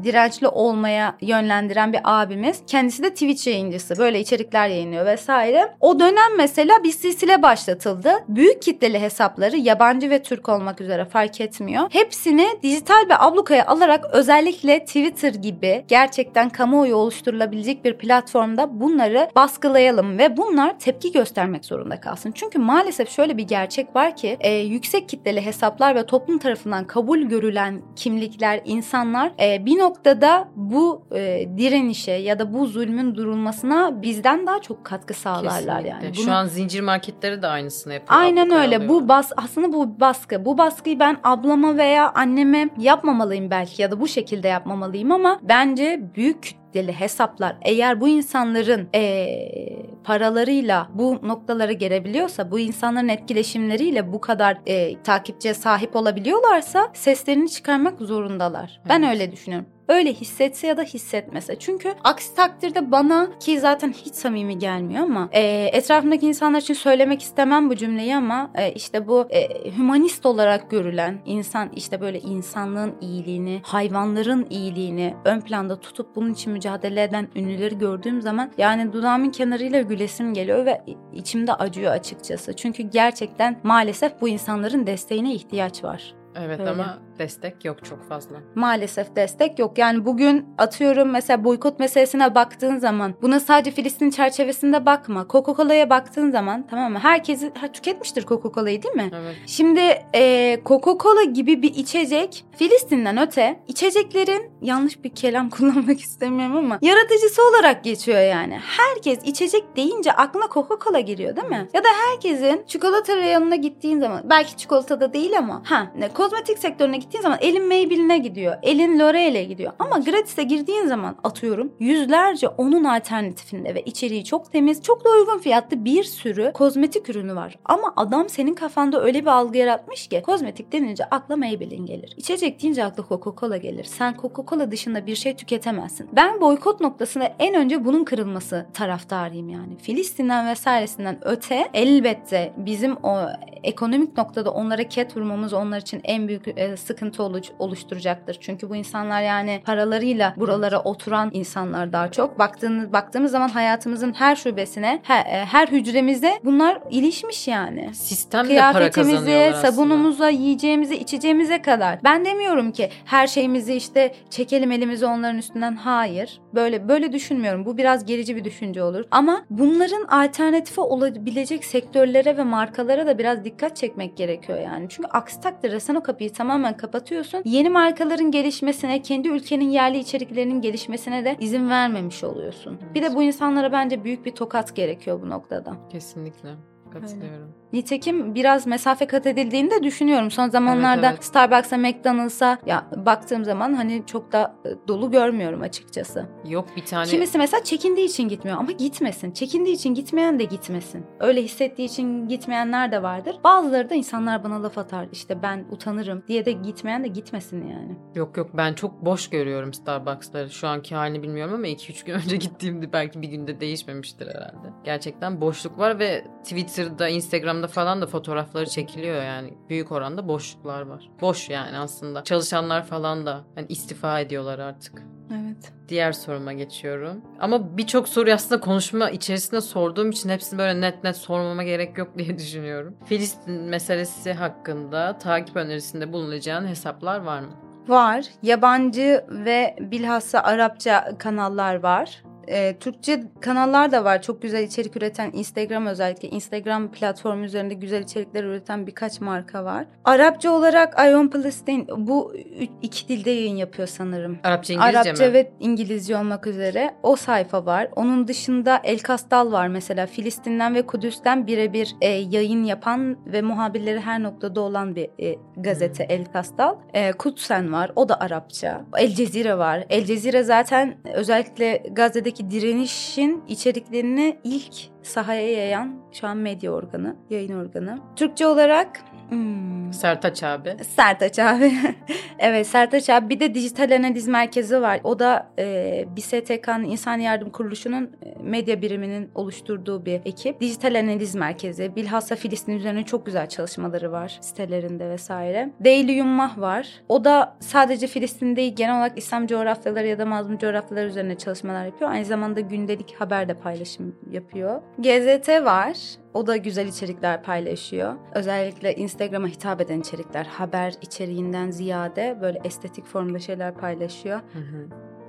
dirençli olmaya yönlendiren bir abimiz. Kendisi de Twitch yayıncısı. Böyle içerikler yayınlıyor vesaire. O dönem mesela bir silsile başlatıldı. Büyük kitleli hesapları yabancı ve Türk olmak üzere fark etmiyor. Hepsini dijital bir ablukaya alarak özellikle Twitter gibi gerçekten kamuoyu oluşturulabilecek bir platformda bunları baskılayalım ve bunlar tepki göstermek zorunda kalsın. Çünkü maalesef şöyle bir gerçek var ki e, yüksek kitleli hesaplar ve toplum tarafından kabul görülen kimlikler, insanlar e, bir noktada bu e, direnişe ya da bu zulmün durulmasına bizden daha çok katkı sağlarlar Kesinlikle. yani. Şu Bunu- an zincir marketleri de aynısını yapıyor. Aynen öyle. Bu bas aslında bu baskı. Bu baskıyı ben ablama veya anneme yapmamalıyım belki ya da bu şekilde yapmamalıyım ama bence büyük kütleli hesaplar eğer bu insanların eee, paralarıyla bu noktalara gelebiliyorsa, bu insanların etkileşimleriyle bu kadar eee, takipçiye sahip olabiliyorlarsa seslerini çıkarmak zorundalar. Ben Evet. öyle düşünüyorum. Öyle hissetse ya da hissetmese. Çünkü aksi takdirde bana ki zaten hiç samimi gelmiyor ama e, etrafımdaki insanlar için söylemek istemem bu cümleyi ama e, işte bu e, hümanist olarak görülen insan işte böyle insanlığın iyiliğini, hayvanların iyiliğini ön planda tutup bunun için mücadele eden ünlüleri gördüğüm zaman yani dudağımın kenarıyla gülesim geliyor ve içimde acıyor açıkçası. Çünkü gerçekten maalesef bu insanların desteğine ihtiyaç var. Evet Öyle. ama destek yok çok fazla. Maalesef destek yok. Yani bugün atıyorum mesela boykot meselesine baktığın zaman buna sadece Filistin çerçevesinde bakma. Coca-Cola'ya baktığın zaman tamam mı? Herkesi ha, tüketmiştir Coca-Cola'yı değil mi? Evet. Şimdi e, Coca-Cola gibi bir içecek Filistin'den öte içeceklerin yanlış bir kelam kullanmak istemiyorum ama yaratıcısı olarak geçiyor yani. Herkes içecek deyince aklına Coca-Cola giriyor değil mi? Ya da herkesin çikolata reyonuna gittiğin zaman belki çikolatada değil ama ha ne kozmetik sektörüne gittiğin zaman elin Maybelline'e gidiyor. Elin L'Oreal'e gidiyor. Ama gratis'e girdiğin zaman atıyorum yüzlerce onun alternatifinde ve içeriği çok temiz, çok da uygun fiyatlı bir sürü kozmetik ürünü var. Ama adam senin kafanda öyle bir algı yaratmış ki kozmetik denince akla Maybelline gelir. İçecek deyince akla Coca-Cola gelir. Sen Coca-Cola dışında bir şey tüketemezsin. Ben boykot noktasında en önce bunun kırılması taraftarıyım yani. Filistin'den vesairesinden öte elbette bizim o ekonomik noktada onlara ket vurmamız onlar için en büyük e, sıkıntı oluş- oluşturacaktır. Çünkü bu insanlar yani paralarıyla buralara oturan insanlar daha çok. Baktığınız baktığımız zaman hayatımızın her şubesine, her, e, her hücremizde bunlar ilişmiş yani Sistemle para kıyafetimize, sabunumuza, yiyeceğimize, içeceğimize kadar. Ben demiyorum ki her şeyimizi işte çekelim elimizi onların üstünden. Hayır. Böyle böyle düşünmüyorum. Bu biraz gerici bir düşünce olur. Ama bunların alternatifi olabilecek sektörlere ve markalara da biraz dikkat çekmek gerekiyor yani. Çünkü aksi takdirde sen o kapıyı tamamen kapatıyorsun. Yeni markaların gelişmesine, kendi ülkenin yerli içeriklerinin gelişmesine de izin vermemiş oluyorsun. Bir de bu insanlara bence büyük bir tokat gerekiyor bu noktada. Kesinlikle. Katılıyorum. Nitekim biraz mesafe kat edildiğini de düşünüyorum. Son zamanlarda Evet, evet. Starbucks'a, McDonald's'a ya baktığım zaman hani çok da e, dolu görmüyorum açıkçası. Yok bir tane Kimisi mesela çekindiği için gitmiyor ama gitmesin. Çekindiği için gitmeyen de gitmesin. Öyle hissettiği için gitmeyenler de vardır. Bazıları da insanlar bana laf atar. İşte ben utanırım diye de gitmeyen de gitmesin yani. Yok yok ben çok boş görüyorum Starbucks'ları. Şu anki halini bilmiyorum ama 2-3 gün önce gittiğimde belki bir günde değişmemiştir herhalde. Gerçekten boşluk var ve Twitter'da, Instagram'da falan da fotoğrafları çekiliyor yani. Büyük oranda boşluklar var. Boş yani aslında. Çalışanlar falan da hani istifa ediyorlar artık. Evet. Diğer soruma geçiyorum. Ama birçok soruyu aslında konuşma içerisinde sorduğum için hepsini böyle net net sormama gerek yok diye düşünüyorum. Filistin meselesi hakkında takip önerisinde bulunacağın hesaplar var mı? Var. Yabancı ve bilhassa Arapça kanallar var. Ee, Türkçe kanallar da var. Çok güzel içerik üreten Instagram özellikle Instagram platformu üzerinde güzel içerikler üreten birkaç marka var. Arapça olarak Ion Palestine bu iki dilde yayın yapıyor sanırım. Arapça İngilizce Arapça mi? ve İngilizce olmak üzere o sayfa var. Onun dışında El Kastal var mesela Filistin'den ve Kudüs'ten birebir e, yayın yapan ve muhabirleri her noktada olan bir e, gazete El Kastal. E, Kutsen var o da Arapça. El Cezire var. El Cezire zaten özellikle Gazze'deki direnişin içeriklerini ilk sahaya yayan şu an medya organı, yayın organı. Türkçe olarak hmm, Sertaç abi. Sertaç abi. evet Sertaç abi. Bir de dijital analiz merkezi var. O da e, bir STK'nın İnsan Yardım Kuruluşu'nun e, medya biriminin oluşturduğu bir ekip. Dijital analiz merkezi. Bilhassa Filistin üzerine çok güzel çalışmaları var sitelerinde vesaire. Daily Yummah var. O da sadece Filistin değil genel olarak İslam coğrafyaları ya da mazlum coğrafyalar üzerine çalışmalar yapıyor. Aynı zamanda gündelik haber de paylaşım yapıyor. GZT var. O da güzel içerikler paylaşıyor. Özellikle Instagram'a hitap eden içerikler, haber içeriğinden ziyade böyle estetik formda şeyler paylaşıyor. Hı hı.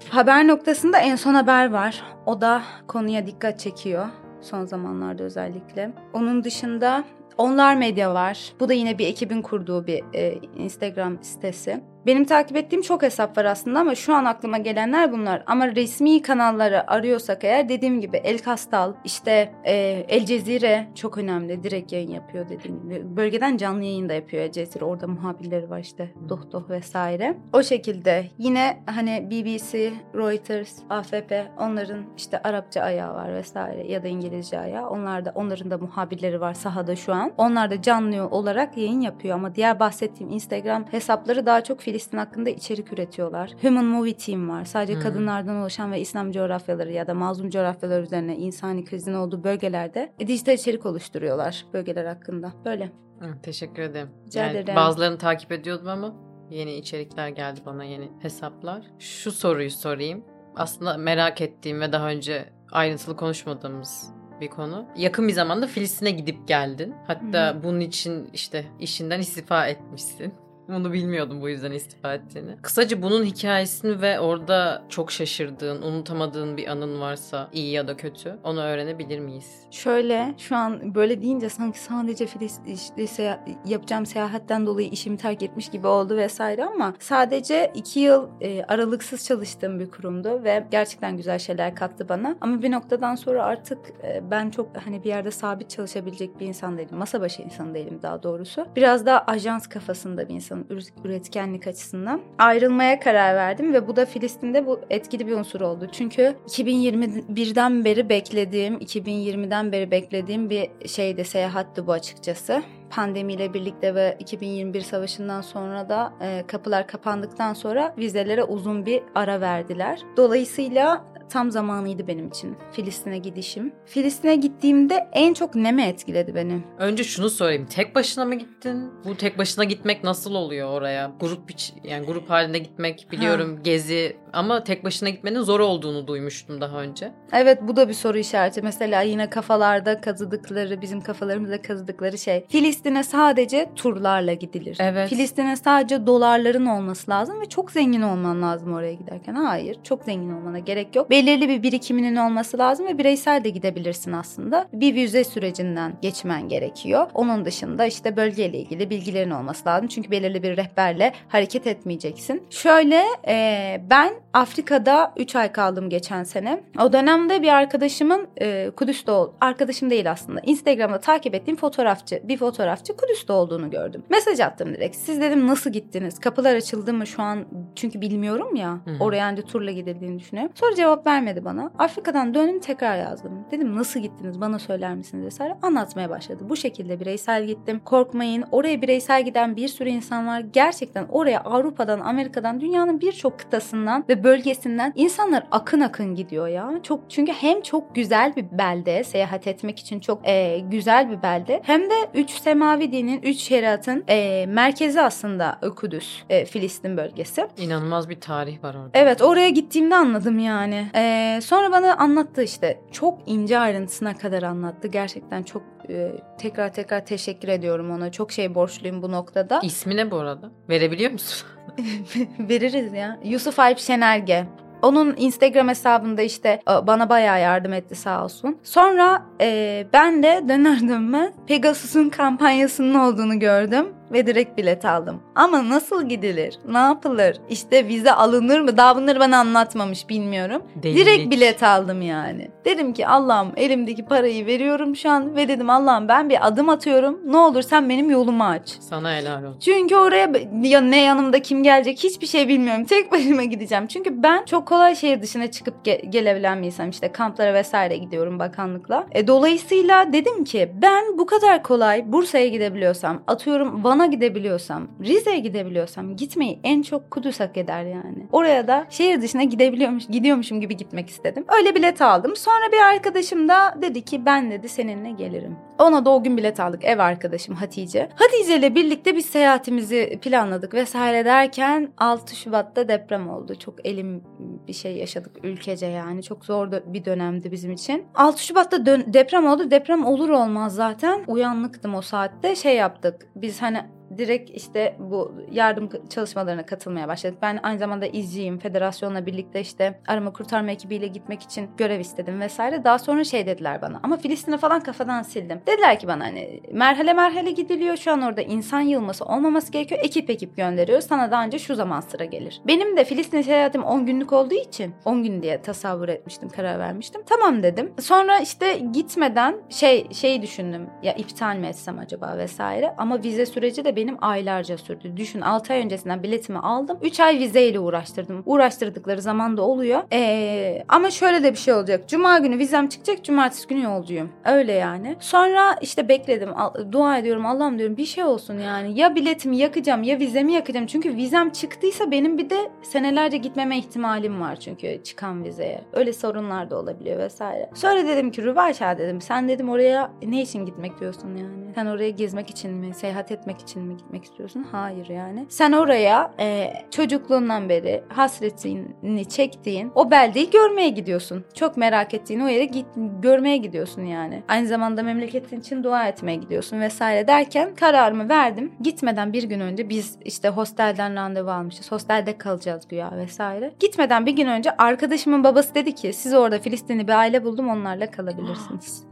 Haber noktasında en son haber var. O da konuya dikkat çekiyor son zamanlarda özellikle. Onun dışında Onlar Medya var. Bu da yine bir ekibin kurduğu bir e, Instagram sitesi. Benim takip ettiğim çok hesap var aslında ama şu an aklıma gelenler bunlar. Ama resmi kanalları arıyorsak eğer dediğim gibi El Kastal, işte e, El Cezire çok önemli. Direkt yayın yapıyor dediğim gibi. Bölgeden canlı yayın da yapıyor El Cezire. Orada muhabirleri var işte. Doh Doh vesaire. O şekilde yine hani BBC, Reuters, AFP onların işte Arapça ayağı var vesaire ya da İngilizce ayağı. Onlar da onların da muhabirleri var sahada şu an. Onlar da canlı olarak yayın yapıyor ama diğer bahsettiğim Instagram hesapları daha çok Filistin hakkında içerik üretiyorlar. Human Movie Team var. Sadece Hmm. kadınlardan oluşan ve İslam coğrafyaları ya da mazlum coğrafyalar üzerine insani krizin olduğu bölgelerde e, dijital içerik oluşturuyorlar bölgeler hakkında. Böyle. Hı, teşekkür ederim. Rica Yani ederim. Bazılarını takip ediyordum ama yeni içerikler geldi bana yeni hesaplar. Şu soruyu sorayım. Aslında merak ettiğim ve daha önce ayrıntılı konuşmadığımız bir konu. Yakın bir zamanda Filistin'e gidip geldin. Hatta Hı bunun için işte işinden istifa etmişsin. Bunu bilmiyordum bu yüzden istifa ettiğini. Kısaca bunun hikayesini ve orada çok şaşırdığın, unutamadığın bir anın varsa iyi ya da kötü onu öğrenebilir miyiz? Şöyle şu an böyle deyince sanki sadece işte seya- yapacağım seyahatten dolayı işimi terk etmiş gibi oldu vesaire ama sadece iki yıl e, aralıksız çalıştığım bir kurumdu ve gerçekten güzel şeyler kattı bana. Ama bir noktadan sonra artık e, ben çok hani bir yerde sabit çalışabilecek bir insan değilim. Masa başı insan değilim daha doğrusu. Biraz daha ajans kafasında bir insanım üret- üretkenlik açısından. Ayrılmaya karar verdim ve bu da Filistin'de bu etkili bir unsur oldu. Çünkü 2021'den beri beklediğim, 2020'den beri beklediğim bir şeydi, seyahatti bu açıkçası. Pandemiyle birlikte ve 2021 savaşından sonra da e, kapılar kapandıktan sonra vizelere uzun bir ara verdiler. Dolayısıyla tam zamanıydı benim için Filistin'e gidişim. Filistin'e gittiğimde en çok ne mi etkiledi beni? Önce şunu sorayım. Tek başına mı gittin? Bu tek başına gitmek nasıl oluyor oraya? Grup yani grup halinde gitmek biliyorum gezi ama tek başına gitmenin zor olduğunu duymuştum daha önce. Evet bu da bir soru işareti. Mesela yine kafalarda kazıdıkları, bizim kafalarımızda kazıdıkları şey. Filistin'e sadece turlarla gidilir. Evet. Filistin'e sadece dolarların olması lazım ve çok zengin olman lazım oraya giderken. Hayır, çok zengin olmana gerek yok. Belirli bir birikiminin olması lazım ve bireysel de gidebilirsin aslında. Bir vize sürecinden geçmen gerekiyor. Onun dışında işte bölgeyle ilgili bilgilerin olması lazım. Çünkü belirli bir rehberle hareket etmeyeceksin. Şöyle e, ben Afrika'da 3 ay kaldım geçen sene. O dönemde bir arkadaşımın e, Kudüs'te ol arkadaşım değil aslında. Instagram'da takip ettiğim fotoğrafçı, bir fotoğrafçı Kudüs'te olduğunu gördüm. Mesaj attım direkt. Siz dedim nasıl gittiniz? Kapılar açıldı mı şu an? Çünkü bilmiyorum ya. Hı hı. Oraya önce turla gidildiğini düşünüyorum. Sonra cevap vermedi bana. Afrika'dan döndüm tekrar yazdım. Dedim nasıl gittiniz bana söyler misiniz vesaire. Anlatmaya başladı. Bu şekilde bireysel gittim. Korkmayın. Oraya bireysel giden bir sürü insan var. Gerçekten oraya Avrupa'dan, Amerika'dan, dünyanın birçok kıtasından ve bölgesinden insanlar akın akın gidiyor ya. Çok çünkü hem çok güzel bir belde seyahat etmek için çok e, güzel bir belde hem de üç semavi dinin, üç şeriatın e, merkezi aslında Kudüs, e, Filistin bölgesi. İnanılmaz bir tarih var orada. Evet oraya gittiğimde anladım yani. Ee, sonra bana anlattı işte. Çok ince ayrıntısına kadar anlattı. Gerçekten çok e, tekrar tekrar teşekkür ediyorum ona. Çok şey borçluyum bu noktada. İsmi ne bu arada? Verebiliyor musun? Veririz ya. Yusuf Alp Şenerge. Onun Instagram hesabında işte e, bana bayağı yardım etti sağ olsun. Sonra e, ben de döner dönmez Pegasus'un kampanyasının olduğunu gördüm ve direkt bilet aldım. Ama nasıl gidilir? Ne yapılır? İşte vize alınır mı? Daha bunları bana anlatmamış bilmiyorum. Delilik. Direkt bilet aldım yani. Dedim ki Allah'ım elimdeki parayı veriyorum şu an ve dedim Allah'ım ben bir adım atıyorum. Ne olur sen benim yolumu aç. Sana helal olsun. Çünkü oraya ya ne yanımda kim gelecek hiçbir şey bilmiyorum. Tek başıma gideceğim. Çünkü ben çok kolay şehir dışına çıkıp ge- gelebilen bir insanım. İşte kamplara vesaire gidiyorum bakanlıkla. E, dolayısıyla dedim ki ben bu kadar kolay Bursa'ya gidebiliyorsam, atıyorum Van'a gidebiliyorsam, Rize'ye gidebiliyorsam gitmeyi en çok Kudüs hak eder yani. Oraya da şehir dışına gidebiliyormuş, gidiyormuşum gibi gitmek istedim. Öyle bilet aldım. Sonra bir arkadaşım da dedi ki ben dedi seninle gelirim. Ona gün bilet aldık ev arkadaşım Hatice. Hatice ile birlikte biz seyahatimizi planladık vesaire derken 6 Şubat'ta deprem oldu. Çok elim bir şey yaşadık ülkece yani. Çok zor bir dönemdi bizim için. 6 Şubat'ta dön- deprem oldu. Deprem olur olmaz zaten uyanlıktım o saatte. Şey yaptık. Biz hani direkt işte bu yardım çalışmalarına katılmaya başladık. Ben aynı zamanda izciyim. Federasyonla birlikte işte arama kurtarma ekibiyle gitmek için görev istedim vesaire. Daha sonra şey dediler bana ama Filistin'i falan kafadan sildim. Dediler ki bana hani merhale merhale gidiliyor. Şu an orada insan yılması olmaması gerekiyor. Ekip ekip gönderiyor. Sana daha önce şu zaman sıra gelir. Benim de Filistin seyahatim 10 günlük olduğu için 10 gün diye tasavvur etmiştim, karar vermiştim. Tamam dedim. Sonra işte gitmeden şey şeyi düşündüm. Ya iptal mi etsem acaba vesaire. Ama vize süreci de benim aylarca sürdü. Düşün 6 ay öncesinden biletimi aldım. 3 ay vizeyle uğraştırdım. Uğraştırdıkları zaman da oluyor. Ee, ama şöyle de bir şey olacak. Cuma günü vizem çıkacak. Cumartesi günü yolcuyum. Öyle yani. Sonra işte bekledim. Dua ediyorum. Allah'ım diyorum bir şey olsun yani. Ya biletimi yakacağım ya vizemi yakacağım. Çünkü vizem çıktıysa benim bir de senelerce gitmeme ihtimalim var çünkü çıkan vizeye. Öyle sorunlar da olabiliyor vesaire. Sonra dedim ki Rübaşa dedim. Sen dedim oraya ne için gitmek diyorsun yani? Sen oraya gezmek için mi? Seyahat etmek için mi gitmek istiyorsun? Hayır yani. Sen oraya e, çocukluğundan beri hasretini çektiğin o beldeyi görmeye gidiyorsun. Çok merak ettiğin o yere git görmeye gidiyorsun yani. Aynı zamanda memleketin için dua etmeye gidiyorsun vesaire derken kararımı verdim. Gitmeden bir gün önce biz işte hostelden randevu almışız. Hostelde kalacağız güya vesaire. Gitmeden bir gün önce arkadaşımın babası dedi ki siz orada Filistinli bir aile buldum onlarla kalabilirsiniz.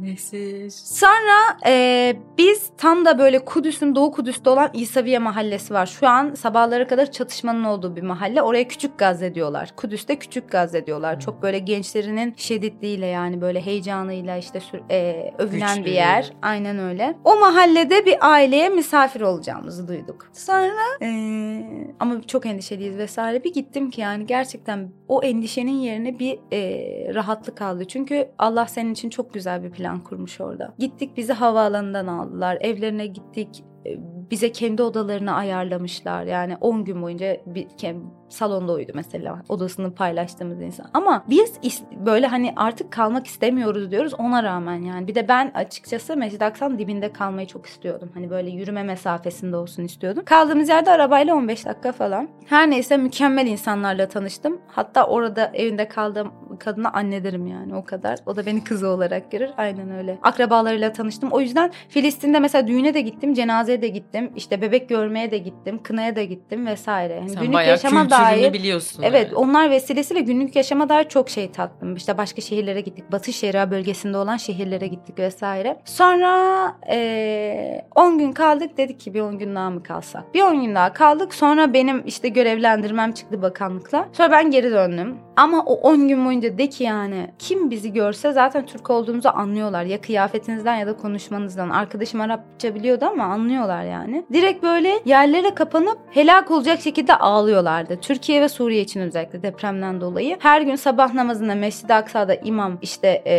Sonra e, biz tam da böyle Kudüs'ün Doğu Kudüs'te olan İsaviye mahallesi var. Şu an sabahlara kadar çatışmanın olduğu bir mahalle. Oraya küçük Gazze diyorlar. Kudüs'te küçük Gazze diyorlar. Çok böyle gençlerinin şiddetliyle yani böyle heyecanıyla işte e, övülen Güçlü. bir yer. Aynen öyle. O mahallede bir aileye misafir olacağımızı duyduk. Sonra e, ama çok endişeliyiz vesaire. Bir gittim ki yani gerçekten o endişenin yerine bir e, rahatlık aldı. Çünkü Allah senin için çok güzel bir plan kurmuş orada. Gittik bizi havaalanından aldılar. Evlerine gittik. Bize kendi odalarını ayarlamışlar. Yani 10 gün boyunca bir salonda uyudu mesela. Odasını paylaştığımız insan. Ama biz böyle hani artık kalmak istemiyoruz diyoruz ona rağmen yani. Bir de ben açıkçası Mescid-i Aksa'nın dibinde kalmayı çok istiyordum. Hani böyle yürüme mesafesinde olsun istiyordum. Kaldığımız yerde arabayla 15 dakika falan. Her neyse mükemmel insanlarla tanıştım. Hatta orada evinde kaldığım kadına anne derim yani o kadar. O da beni kızı olarak görür. Aynen öyle. Akrabalarıyla tanıştım. O yüzden Filistin'de mesela düğüne de gittim, cenazeye de gittim. işte bebek görmeye de gittim, kınaya da gittim vesaire. Hani Sen günlük bayağı yaşama kültürünü dair biliyorsun. Evet yani. onlar vesilesiyle günlük yaşama dair çok şey tattım. İşte başka şehirlere gittik. Batı Şeria bölgesinde olan şehirlere gittik vesaire. Sonra eee, Ee, 10 gün kaldık dedik ki bir 10 gün daha mı kalsak? Bir 10 gün daha kaldık. Sonra benim işte görevlendirmem çıktı bakanlıkla. Sonra ben geri döndüm. Ama o 10 gün boyunca de ki yani kim bizi görse zaten Türk olduğumuzu anlıyorlar. Ya kıyafetinizden ya da konuşmanızdan. Arkadaşım Arapça biliyordu ama anlıyorlar yani. Direkt böyle yerlere kapanıp helak olacak şekilde ağlıyorlardı. Türkiye ve Suriye için özellikle depremden dolayı. Her gün sabah namazında Mescid-i Aksa'da imam işte e,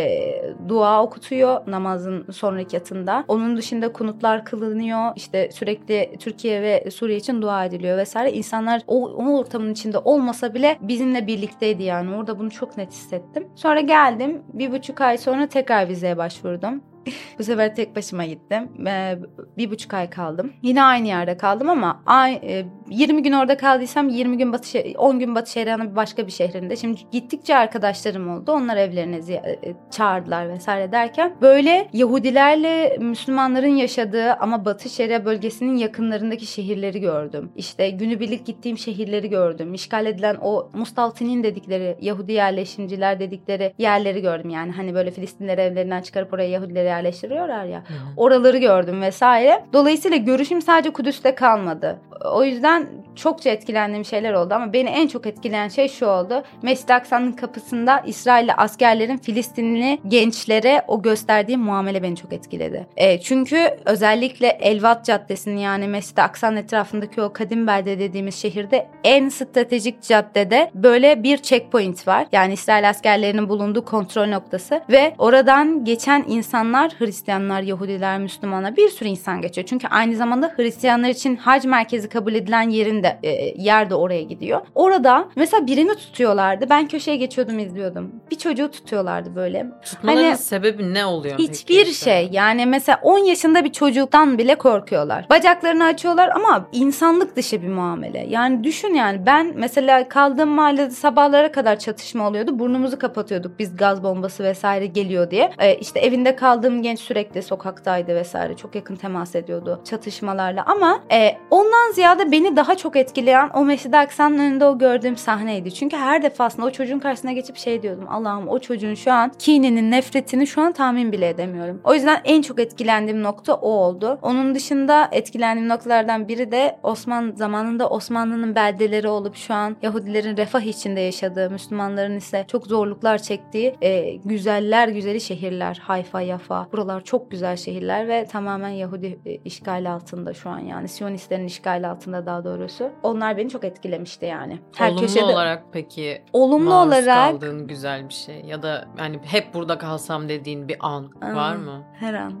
dua okutuyor namazın sonraki yatında. Onun dışında kunutlar kılınıyor. İşte sürekli Türkiye ve Suriye için dua ediliyor vesaire. İnsanlar o, o ortamın içinde olmasa bile bizimle birlikteydi yani. Orada bunu çok net hissettim. Sonra geldim. Bir buçuk ay sonra tekrar vizeye başvurdum. Bu sefer tek başıma gittim. Ee, bir buçuk ay kaldım. Yine aynı yerde kaldım ama ay, e, 20 gün orada kaldıysam 20 gün Batı şeh- 10 gün Batı Şeria'nın başka bir şehrinde. Şimdi gittikçe arkadaşlarım oldu. Onlar evlerine ziy- e, çağırdılar vesaire derken böyle Yahudilerle Müslümanların yaşadığı ama Batı Şeria bölgesinin yakınlarındaki şehirleri gördüm. İşte günübirlik gittiğim şehirleri gördüm. İşgal edilen o Mustaltinin dedikleri Yahudi yerleşimciler dedikleri yerleri gördüm. Yani hani böyle Filistinleri evlerinden çıkarıp oraya Yahudileri yerleştiriyorlar ya. Oraları gördüm vesaire. Dolayısıyla görüşüm sadece Kudüs'te kalmadı. O yüzden çokça etkilendiğim şeyler oldu ama beni en çok etkileyen şey şu oldu. Mescid-i Aksa'nın kapısında İsrailli askerlerin Filistinli gençlere o gösterdiği muamele beni çok etkiledi. E, çünkü özellikle Elvat Caddesi'nin yani Mescid-i Aksa'nın etrafındaki o kadim belde dediğimiz şehirde en stratejik caddede böyle bir checkpoint var. Yani İsrail askerlerinin bulunduğu kontrol noktası ve oradan geçen insanlar Hristiyanlar, Yahudiler, Müslümanlar bir sürü insan geçiyor. Çünkü aynı zamanda Hristiyanlar için hac merkezi kabul edilen yerin de e, yer de oraya gidiyor. Orada mesela birini tutuyorlardı. Ben köşeye geçiyordum izliyordum. Bir çocuğu tutuyorlardı böyle. Tutmaların Hani sebebi ne oluyor peki? Hiçbir şey yani mesela 10 yaşında bir çocuktan bile korkuyorlar. Bacaklarını açıyorlar ama insanlık dışı bir muamele. Yani düşün yani ben mesela kaldığım mahallede sabahlara kadar çatışma oluyordu. Burnumuzu kapatıyorduk biz gaz bombası vesaire geliyor diye. Ee, işte evinde kaldığım genç sürekli sokaktaydı vesaire. Çok yakın temas ediyordu çatışmalarla ama e, ondan ziyade beni daha çok etkileyen o Mescid-i Aksa'nın önünde o gördüğüm sahneydi. Çünkü her defasında o çocuğun karşısına geçip şey diyordum. Allah'ım o çocuğun şu an kininin, nefretini şu an tahmin bile edemiyorum. O yüzden en çok etkilendiğim nokta o oldu. Onun dışında etkilendiğim noktalardan biri de Osman zamanında Osmanlı'nın beldeleri olup şu an Yahudilerin refah içinde yaşadığı, Müslümanların ise çok zorluklar çektiği e, güzeller güzeli şehirler. Hayfa, Yafa. Buralar çok güzel şehirler ve tamamen Yahudi e, işgali altında şu an yani. Siyonistlerin işgali altında daha doğrusu. Onlar beni çok etkilemişti yani. Olumlu olarak peki olumlu olarak kaldığın güzel bir şey ya da hani hep burada kalsam dediğin bir an Aa, var mı? Her an.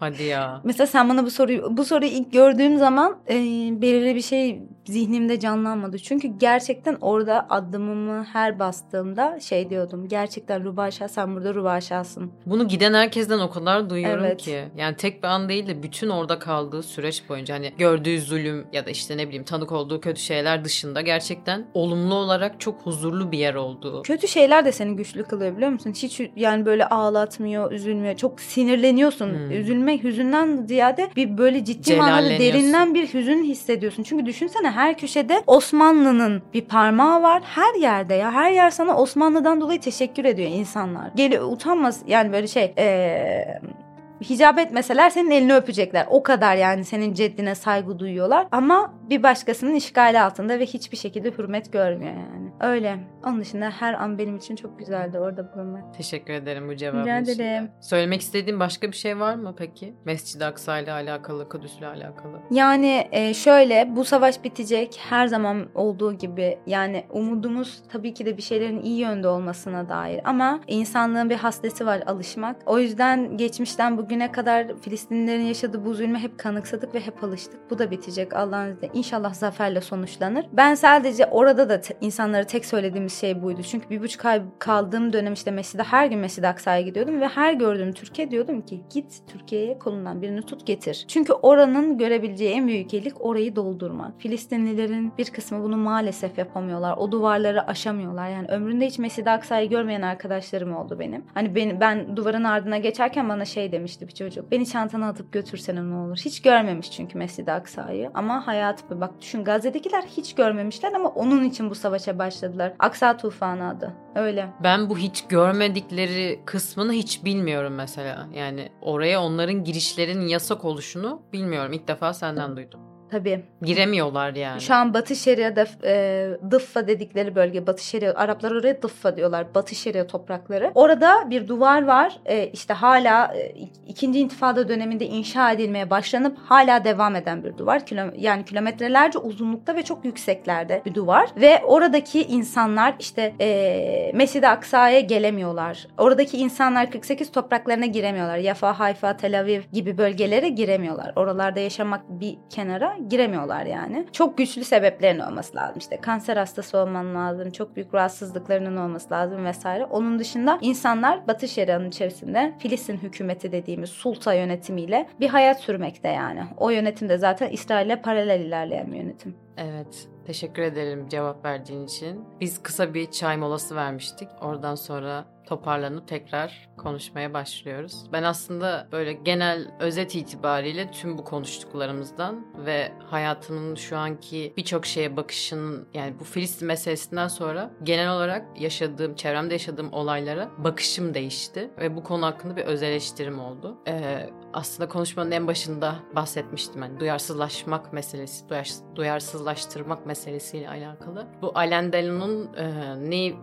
Hadi ya. Mesela sen bana bu soruyu bu soruyu ilk gördüğüm zaman e, belirli bir şey zihnimde canlanmadı. Çünkü gerçekten orada adımımı her bastığımda şey diyordum. Gerçekten Rubaşa sen burada Rubaşa'sın. Bunu giden herkesten o kadar duyuyorum Evet. ki. Yani tek bir an değil de bütün orada kaldığı süreç boyunca hani gördüğü zulüm ya da işte ne bileyim tanık olduğu kötü şeyler dışında gerçekten olumlu olarak çok huzurlu bir yer olduğu. Kötü şeyler de seni güçlü kılıyor biliyor musun? Hiç yani böyle ağlatmıyor, üzülmüyor. Çok sinirleniyorsun. Hmm. Üzülmek, hüzünden ziyade bir böyle ciddi manada derinden bir hüzün hissediyorsun. Çünkü düşünsene her köşede Osmanlı'nın bir parmağı var. Her yerde ya. Her yer sana Osmanlı'dan dolayı teşekkür ediyor insanlar. Gel utanmaz yani böyle şey eee hicap etmeseler senin elini öpecekler. O kadar yani senin ceddine saygı duyuyorlar. Ama bir başkasının işgali altında ve hiçbir şekilde hürmet görmüyor yani. Öyle. Onun dışında her an benim için çok güzeldi orada bulunmak. Teşekkür ederim bu cevabın Rica için. ederim. Söylemek istediğin başka bir şey var mı peki? Mescid-i Aksa ile alakalı, Kudüs'le alakalı. Yani e, şöyle bu savaş bitecek her zaman olduğu gibi yani umudumuz tabii ki de bir şeylerin iyi yönde olmasına dair ama insanlığın bir hastası var alışmak. O yüzden geçmişten bugüne kadar Filistinlilerin yaşadığı bu zulme hep kanıksadık ve hep alıştık. Bu da bitecek Allah'ın izniyle. İnşallah zaferle sonuçlanır. Ben sadece orada da insanlara tek söylediğimiz şey buydu. Çünkü bir buçuk ay kaldığım dönem işte Mescid'e her gün Mescid-i Aksa'ya gidiyordum ve her gördüğüm Türkiye diyordum ki git Türkiye'ye kolundan birini tut getir. Çünkü oranın görebileceği en büyük iyilik orayı doldurmak. Filistinlilerin bir kısmı bunu maalesef yapamıyorlar. O duvarları aşamıyorlar. Yani ömründe hiç Mescid-i Aksa'yı görmeyen arkadaşlarım oldu benim. Hani ben, ben duvarın ardına geçerken bana şey demişti bir çocuk. Beni çantana atıp götürsene ne olur. Hiç görmemiş çünkü Mescid-i Aksa'yı. Ama hayat tipi. Bak düşün Gazze'dekiler hiç görmemişler ama onun için bu savaşa başladılar. Aksa tufanı adı. Öyle. Ben bu hiç görmedikleri kısmını hiç bilmiyorum mesela. Yani oraya onların girişlerinin yasak oluşunu bilmiyorum. İlk defa senden duydum. Tabii. Giremiyorlar yani. Şu an Batı Şeria'da e, Dıffa dedikleri bölge Batı Şeria Araplar oraya Dıffa diyorlar. Batı Şeria toprakları. Orada bir duvar var. E, işte hala e, ikinci intifada döneminde inşa edilmeye başlanıp hala devam eden bir duvar. Kilo, yani kilometrelerce uzunlukta ve çok yükseklerde bir duvar. Ve oradaki insanlar işte e, Mescid-i Aksa'ya gelemiyorlar. Oradaki insanlar 48 topraklarına giremiyorlar. Yafa, Hayfa, Tel Aviv gibi bölgelere giremiyorlar. Oralarda yaşamak bir kenara giremiyorlar yani. Çok güçlü sebeplerin olması lazım. İşte kanser hastası olman lazım, çok büyük rahatsızlıklarının olması lazım vesaire. Onun dışında insanlar Batı Şeria'nın içerisinde Filistin hükümeti dediğimiz sulta yönetimiyle bir hayat sürmekte yani. O yönetim de zaten İsrail'le paralel ilerleyen bir yönetim. Evet. Teşekkür ederim cevap verdiğin için. Biz kısa bir çay molası vermiştik. Oradan sonra toparlanıp tekrar konuşmaya başlıyoruz. Ben aslında böyle genel özet itibariyle tüm bu konuştuklarımızdan ve hayatımın şu anki birçok şeye bakışının yani bu Filistin meselesinden sonra genel olarak yaşadığım, çevremde yaşadığım olaylara bakışım değişti ve bu konu hakkında bir öz eleştirim oldu. Ee, aslında konuşmanın en başında bahsetmiştim. Yani duyarsızlaşmak meselesi, duyar, duyarsızlaştırmak meselesiyle alakalı. Bu Alain Delon'un e,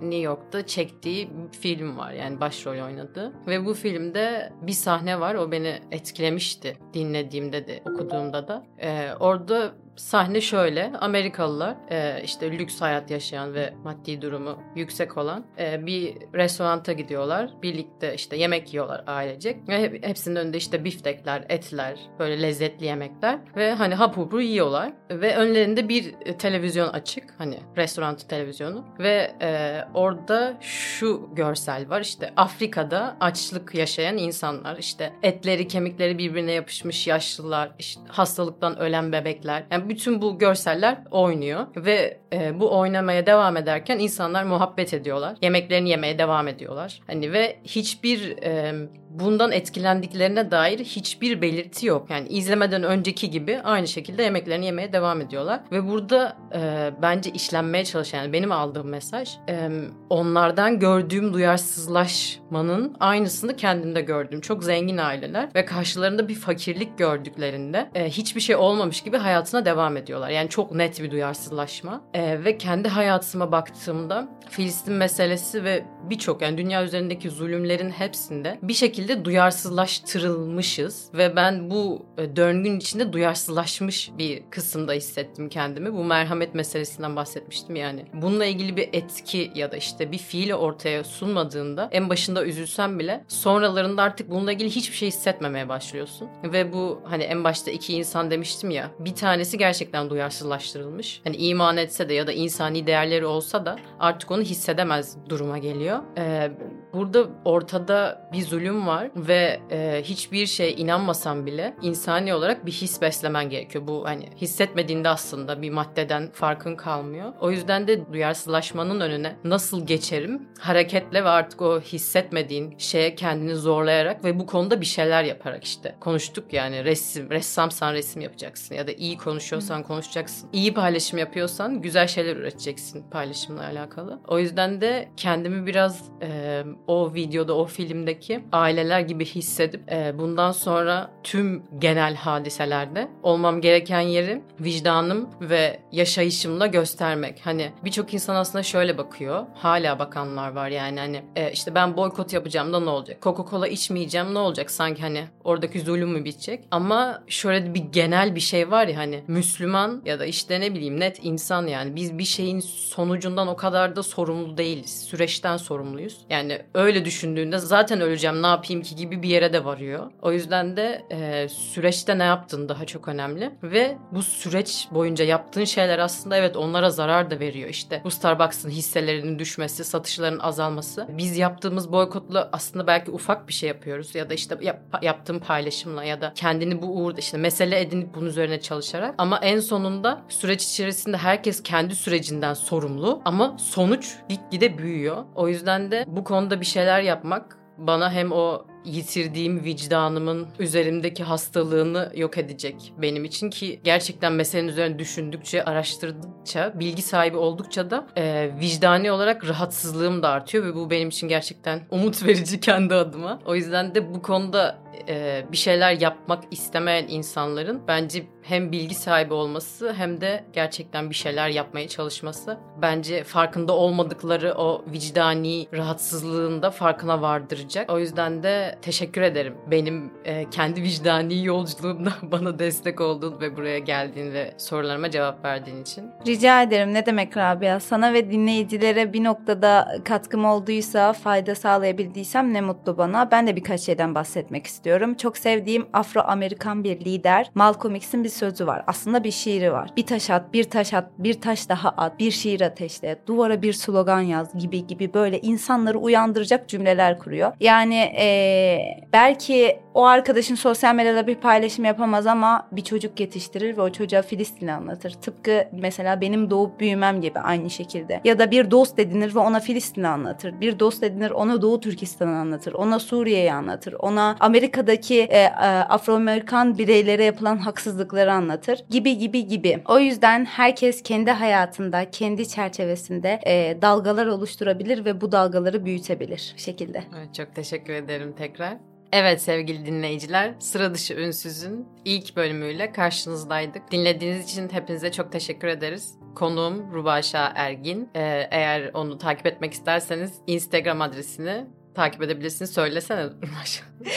New York'ta çektiği bir var. Yani başrol oynadı. Ve bu filmde bir sahne var. O beni etkilemişti. Dinlediğimde de, okuduğumda da. E, orada sahne şöyle. Amerikalılar e, işte lüks hayat yaşayan ve maddi durumu yüksek olan e, bir restoranta gidiyorlar. Birlikte işte yemek yiyorlar ailecek. Ve hepsinin önünde işte biftekler, etler, böyle lezzetli yemekler ve hani hap hupur yiyorlar. Ve önlerinde bir televizyon açık. Hani restoran televizyonu. Ve e, orada şu görsel var. İşte Afrika'da açlık yaşayan insanlar. işte etleri, kemikleri birbirine yapışmış yaşlılar. işte hastalıktan ölen bebekler. Yani bütün bu görseller oynuyor ve e, bu oynamaya devam ederken insanlar muhabbet ediyorlar. Yemeklerini yemeye devam ediyorlar. Hani ve hiçbir e, bundan etkilendiklerine dair hiçbir belirti yok. Yani izlemeden önceki gibi aynı şekilde yemeklerini yemeye devam ediyorlar. Ve burada e, bence işlenmeye çalışan yani benim aldığım mesaj e, onlardan gördüğüm duyarsızlaşmanın aynısını kendimde gördüm. Çok zengin aileler ve karşılarında bir fakirlik gördüklerinde e, hiçbir şey olmamış gibi hayatına devam ediyorlar. Yani çok net bir duyarsızlaşma. E, ve kendi hayatıma baktığımda Filistin meselesi ve birçok yani dünya üzerindeki zulümlerin hepsinde bir şekilde duyarsızlaştırılmışız ve ben bu e, döngün içinde duyarsızlaşmış bir kısımda hissettim kendimi. Bu merhamet meselesinden bahsetmiştim yani. Bununla ilgili bir etki ya da işte bir fiili ortaya sunmadığında en başında üzülsem bile sonralarında artık bununla ilgili hiçbir şey hissetmemeye başlıyorsun. Ve bu hani en başta iki insan demiştim ya bir tanesi gerçekten duyarsızlaştırılmış. Hani iman etse de ya da insani değerleri olsa da artık onu hissedemez duruma geliyor. Ee, burada ortada bir zulüm var ve e, hiçbir şey inanmasam bile insani olarak bir his beslemen gerekiyor. Bu hani hissetmediğinde aslında bir maddeden farkın kalmıyor. O yüzden de duyarsızlaşmanın önüne nasıl geçerim? Hareketle ve artık o hissetmediğin şeye kendini zorlayarak ve bu konuda bir şeyler yaparak işte. Konuştuk yani resim, ressamsan resim yapacaksın ya da iyi konuşuyorsan konuşacaksın. İyi paylaşım yapıyorsan güzel şeyler üreteceksin paylaşımla alakalı. O yüzden de kendimi biraz e, o videoda, o filmdeki aileler gibi hissedip e, bundan sonra tüm genel hadiselerde olmam gereken yeri vicdanım ve yaşayışımla göstermek. Hani birçok insan aslında şöyle bakıyor. Hala bakanlar var yani hani e, işte ben boykot yapacağım da ne olacak? Coca-Cola içmeyeceğim ne olacak? Sanki hani oradaki zulüm mü bitecek? Ama şöyle bir genel bir şey var ya hani Müslüman ya da işte ne bileyim net insan yani biz bir şeyin sonucundan o kadar da sorumlu değiliz. Süreçten sorumluyuz. Yani öyle düşündüğünde zaten öleceğim ne yapayım ki gibi bir yere de varıyor. O yüzden de e, süreçte ne yaptığın daha çok önemli. Ve bu süreç boyunca yaptığın şeyler aslında evet onlara zarar da veriyor. İşte bu Starbucks'ın hisselerinin düşmesi, satışların azalması. Biz yaptığımız boykotla aslında belki ufak bir şey yapıyoruz. Ya da işte yap, yaptığım paylaşımla ya da kendini bu uğurda işte mesele edinip bunun üzerine çalışarak. Ama en sonunda süreç içerisinde herkes kendi sürecinden sorumlu. Ama sonuç gitgide büyüyor. O yüzden de bu konuda bir şeyler yapmak bana hem o yitirdiğim vicdanımın üzerimdeki hastalığını yok edecek benim için ki gerçekten meselenin üzerine düşündükçe, araştırdıkça, bilgi sahibi oldukça da e, vicdani olarak rahatsızlığım da artıyor ve bu benim için gerçekten umut verici kendi adıma. O yüzden de bu konuda e, bir şeyler yapmak istemeyen insanların bence hem bilgi sahibi olması hem de gerçekten bir şeyler yapmaya çalışması bence farkında olmadıkları o vicdani rahatsızlığın da farkına vardıracak. O yüzden de teşekkür ederim. Benim e, kendi vicdani yolculuğumda bana destek olduğun ve buraya geldiğin ve sorularıma cevap verdiğin için. Rica ederim. Ne demek Rabia? Sana ve dinleyicilere bir noktada katkım olduysa, fayda sağlayabildiysem ne mutlu bana. Ben de birkaç şeyden bahsetmek istiyorum. Çok sevdiğim Afro-Amerikan bir lider Malcolm X'in bir sözü var. Aslında bir şiiri var. Bir taş at, bir taş at, bir taş daha at, bir şiir ateşle, duvara bir slogan yaz gibi gibi böyle insanları uyandıracak cümleler kuruyor. Yani eee, belki o arkadaşın sosyal medyada bir paylaşım yapamaz ama bir çocuk yetiştirir ve o çocuğa Filistin'i anlatır. Tıpkı mesela benim doğup büyümem gibi aynı şekilde. Ya da bir dost edinir ve ona Filistin'i anlatır. Bir dost edinir ona Doğu Türkistan'ı anlatır. Ona Suriye'yi anlatır. Ona Amerika'daki e, e, Afro-Amerikan bireylere yapılan haksızlıkları anlatır. Gibi gibi gibi. O yüzden herkes kendi hayatında, kendi çerçevesinde e, dalgalar oluşturabilir ve bu dalgaları büyütebilir şekilde. Evet, çok teşekkür ederim tekrar. Evet sevgili dinleyiciler, Sıra Dışı Ünsüz'ün ilk bölümüyle karşınızdaydık. Dinlediğiniz için hepinize çok teşekkür ederiz. Konuğum Rubaşa Ergin. Ee, eğer onu takip etmek isterseniz Instagram adresini takip edebilirsiniz. Söylesene Rubaşa.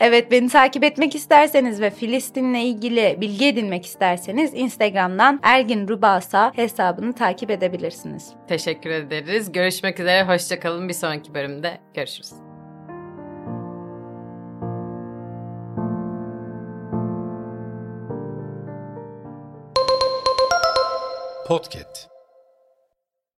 Evet beni takip etmek isterseniz ve Filistin'le ilgili bilgi edinmek isterseniz Instagram'dan Ergin Rubasa hesabını takip edebilirsiniz. Teşekkür ederiz. Görüşmek üzere. Hoşçakalın. Bir sonraki bölümde görüşürüz. Podcast.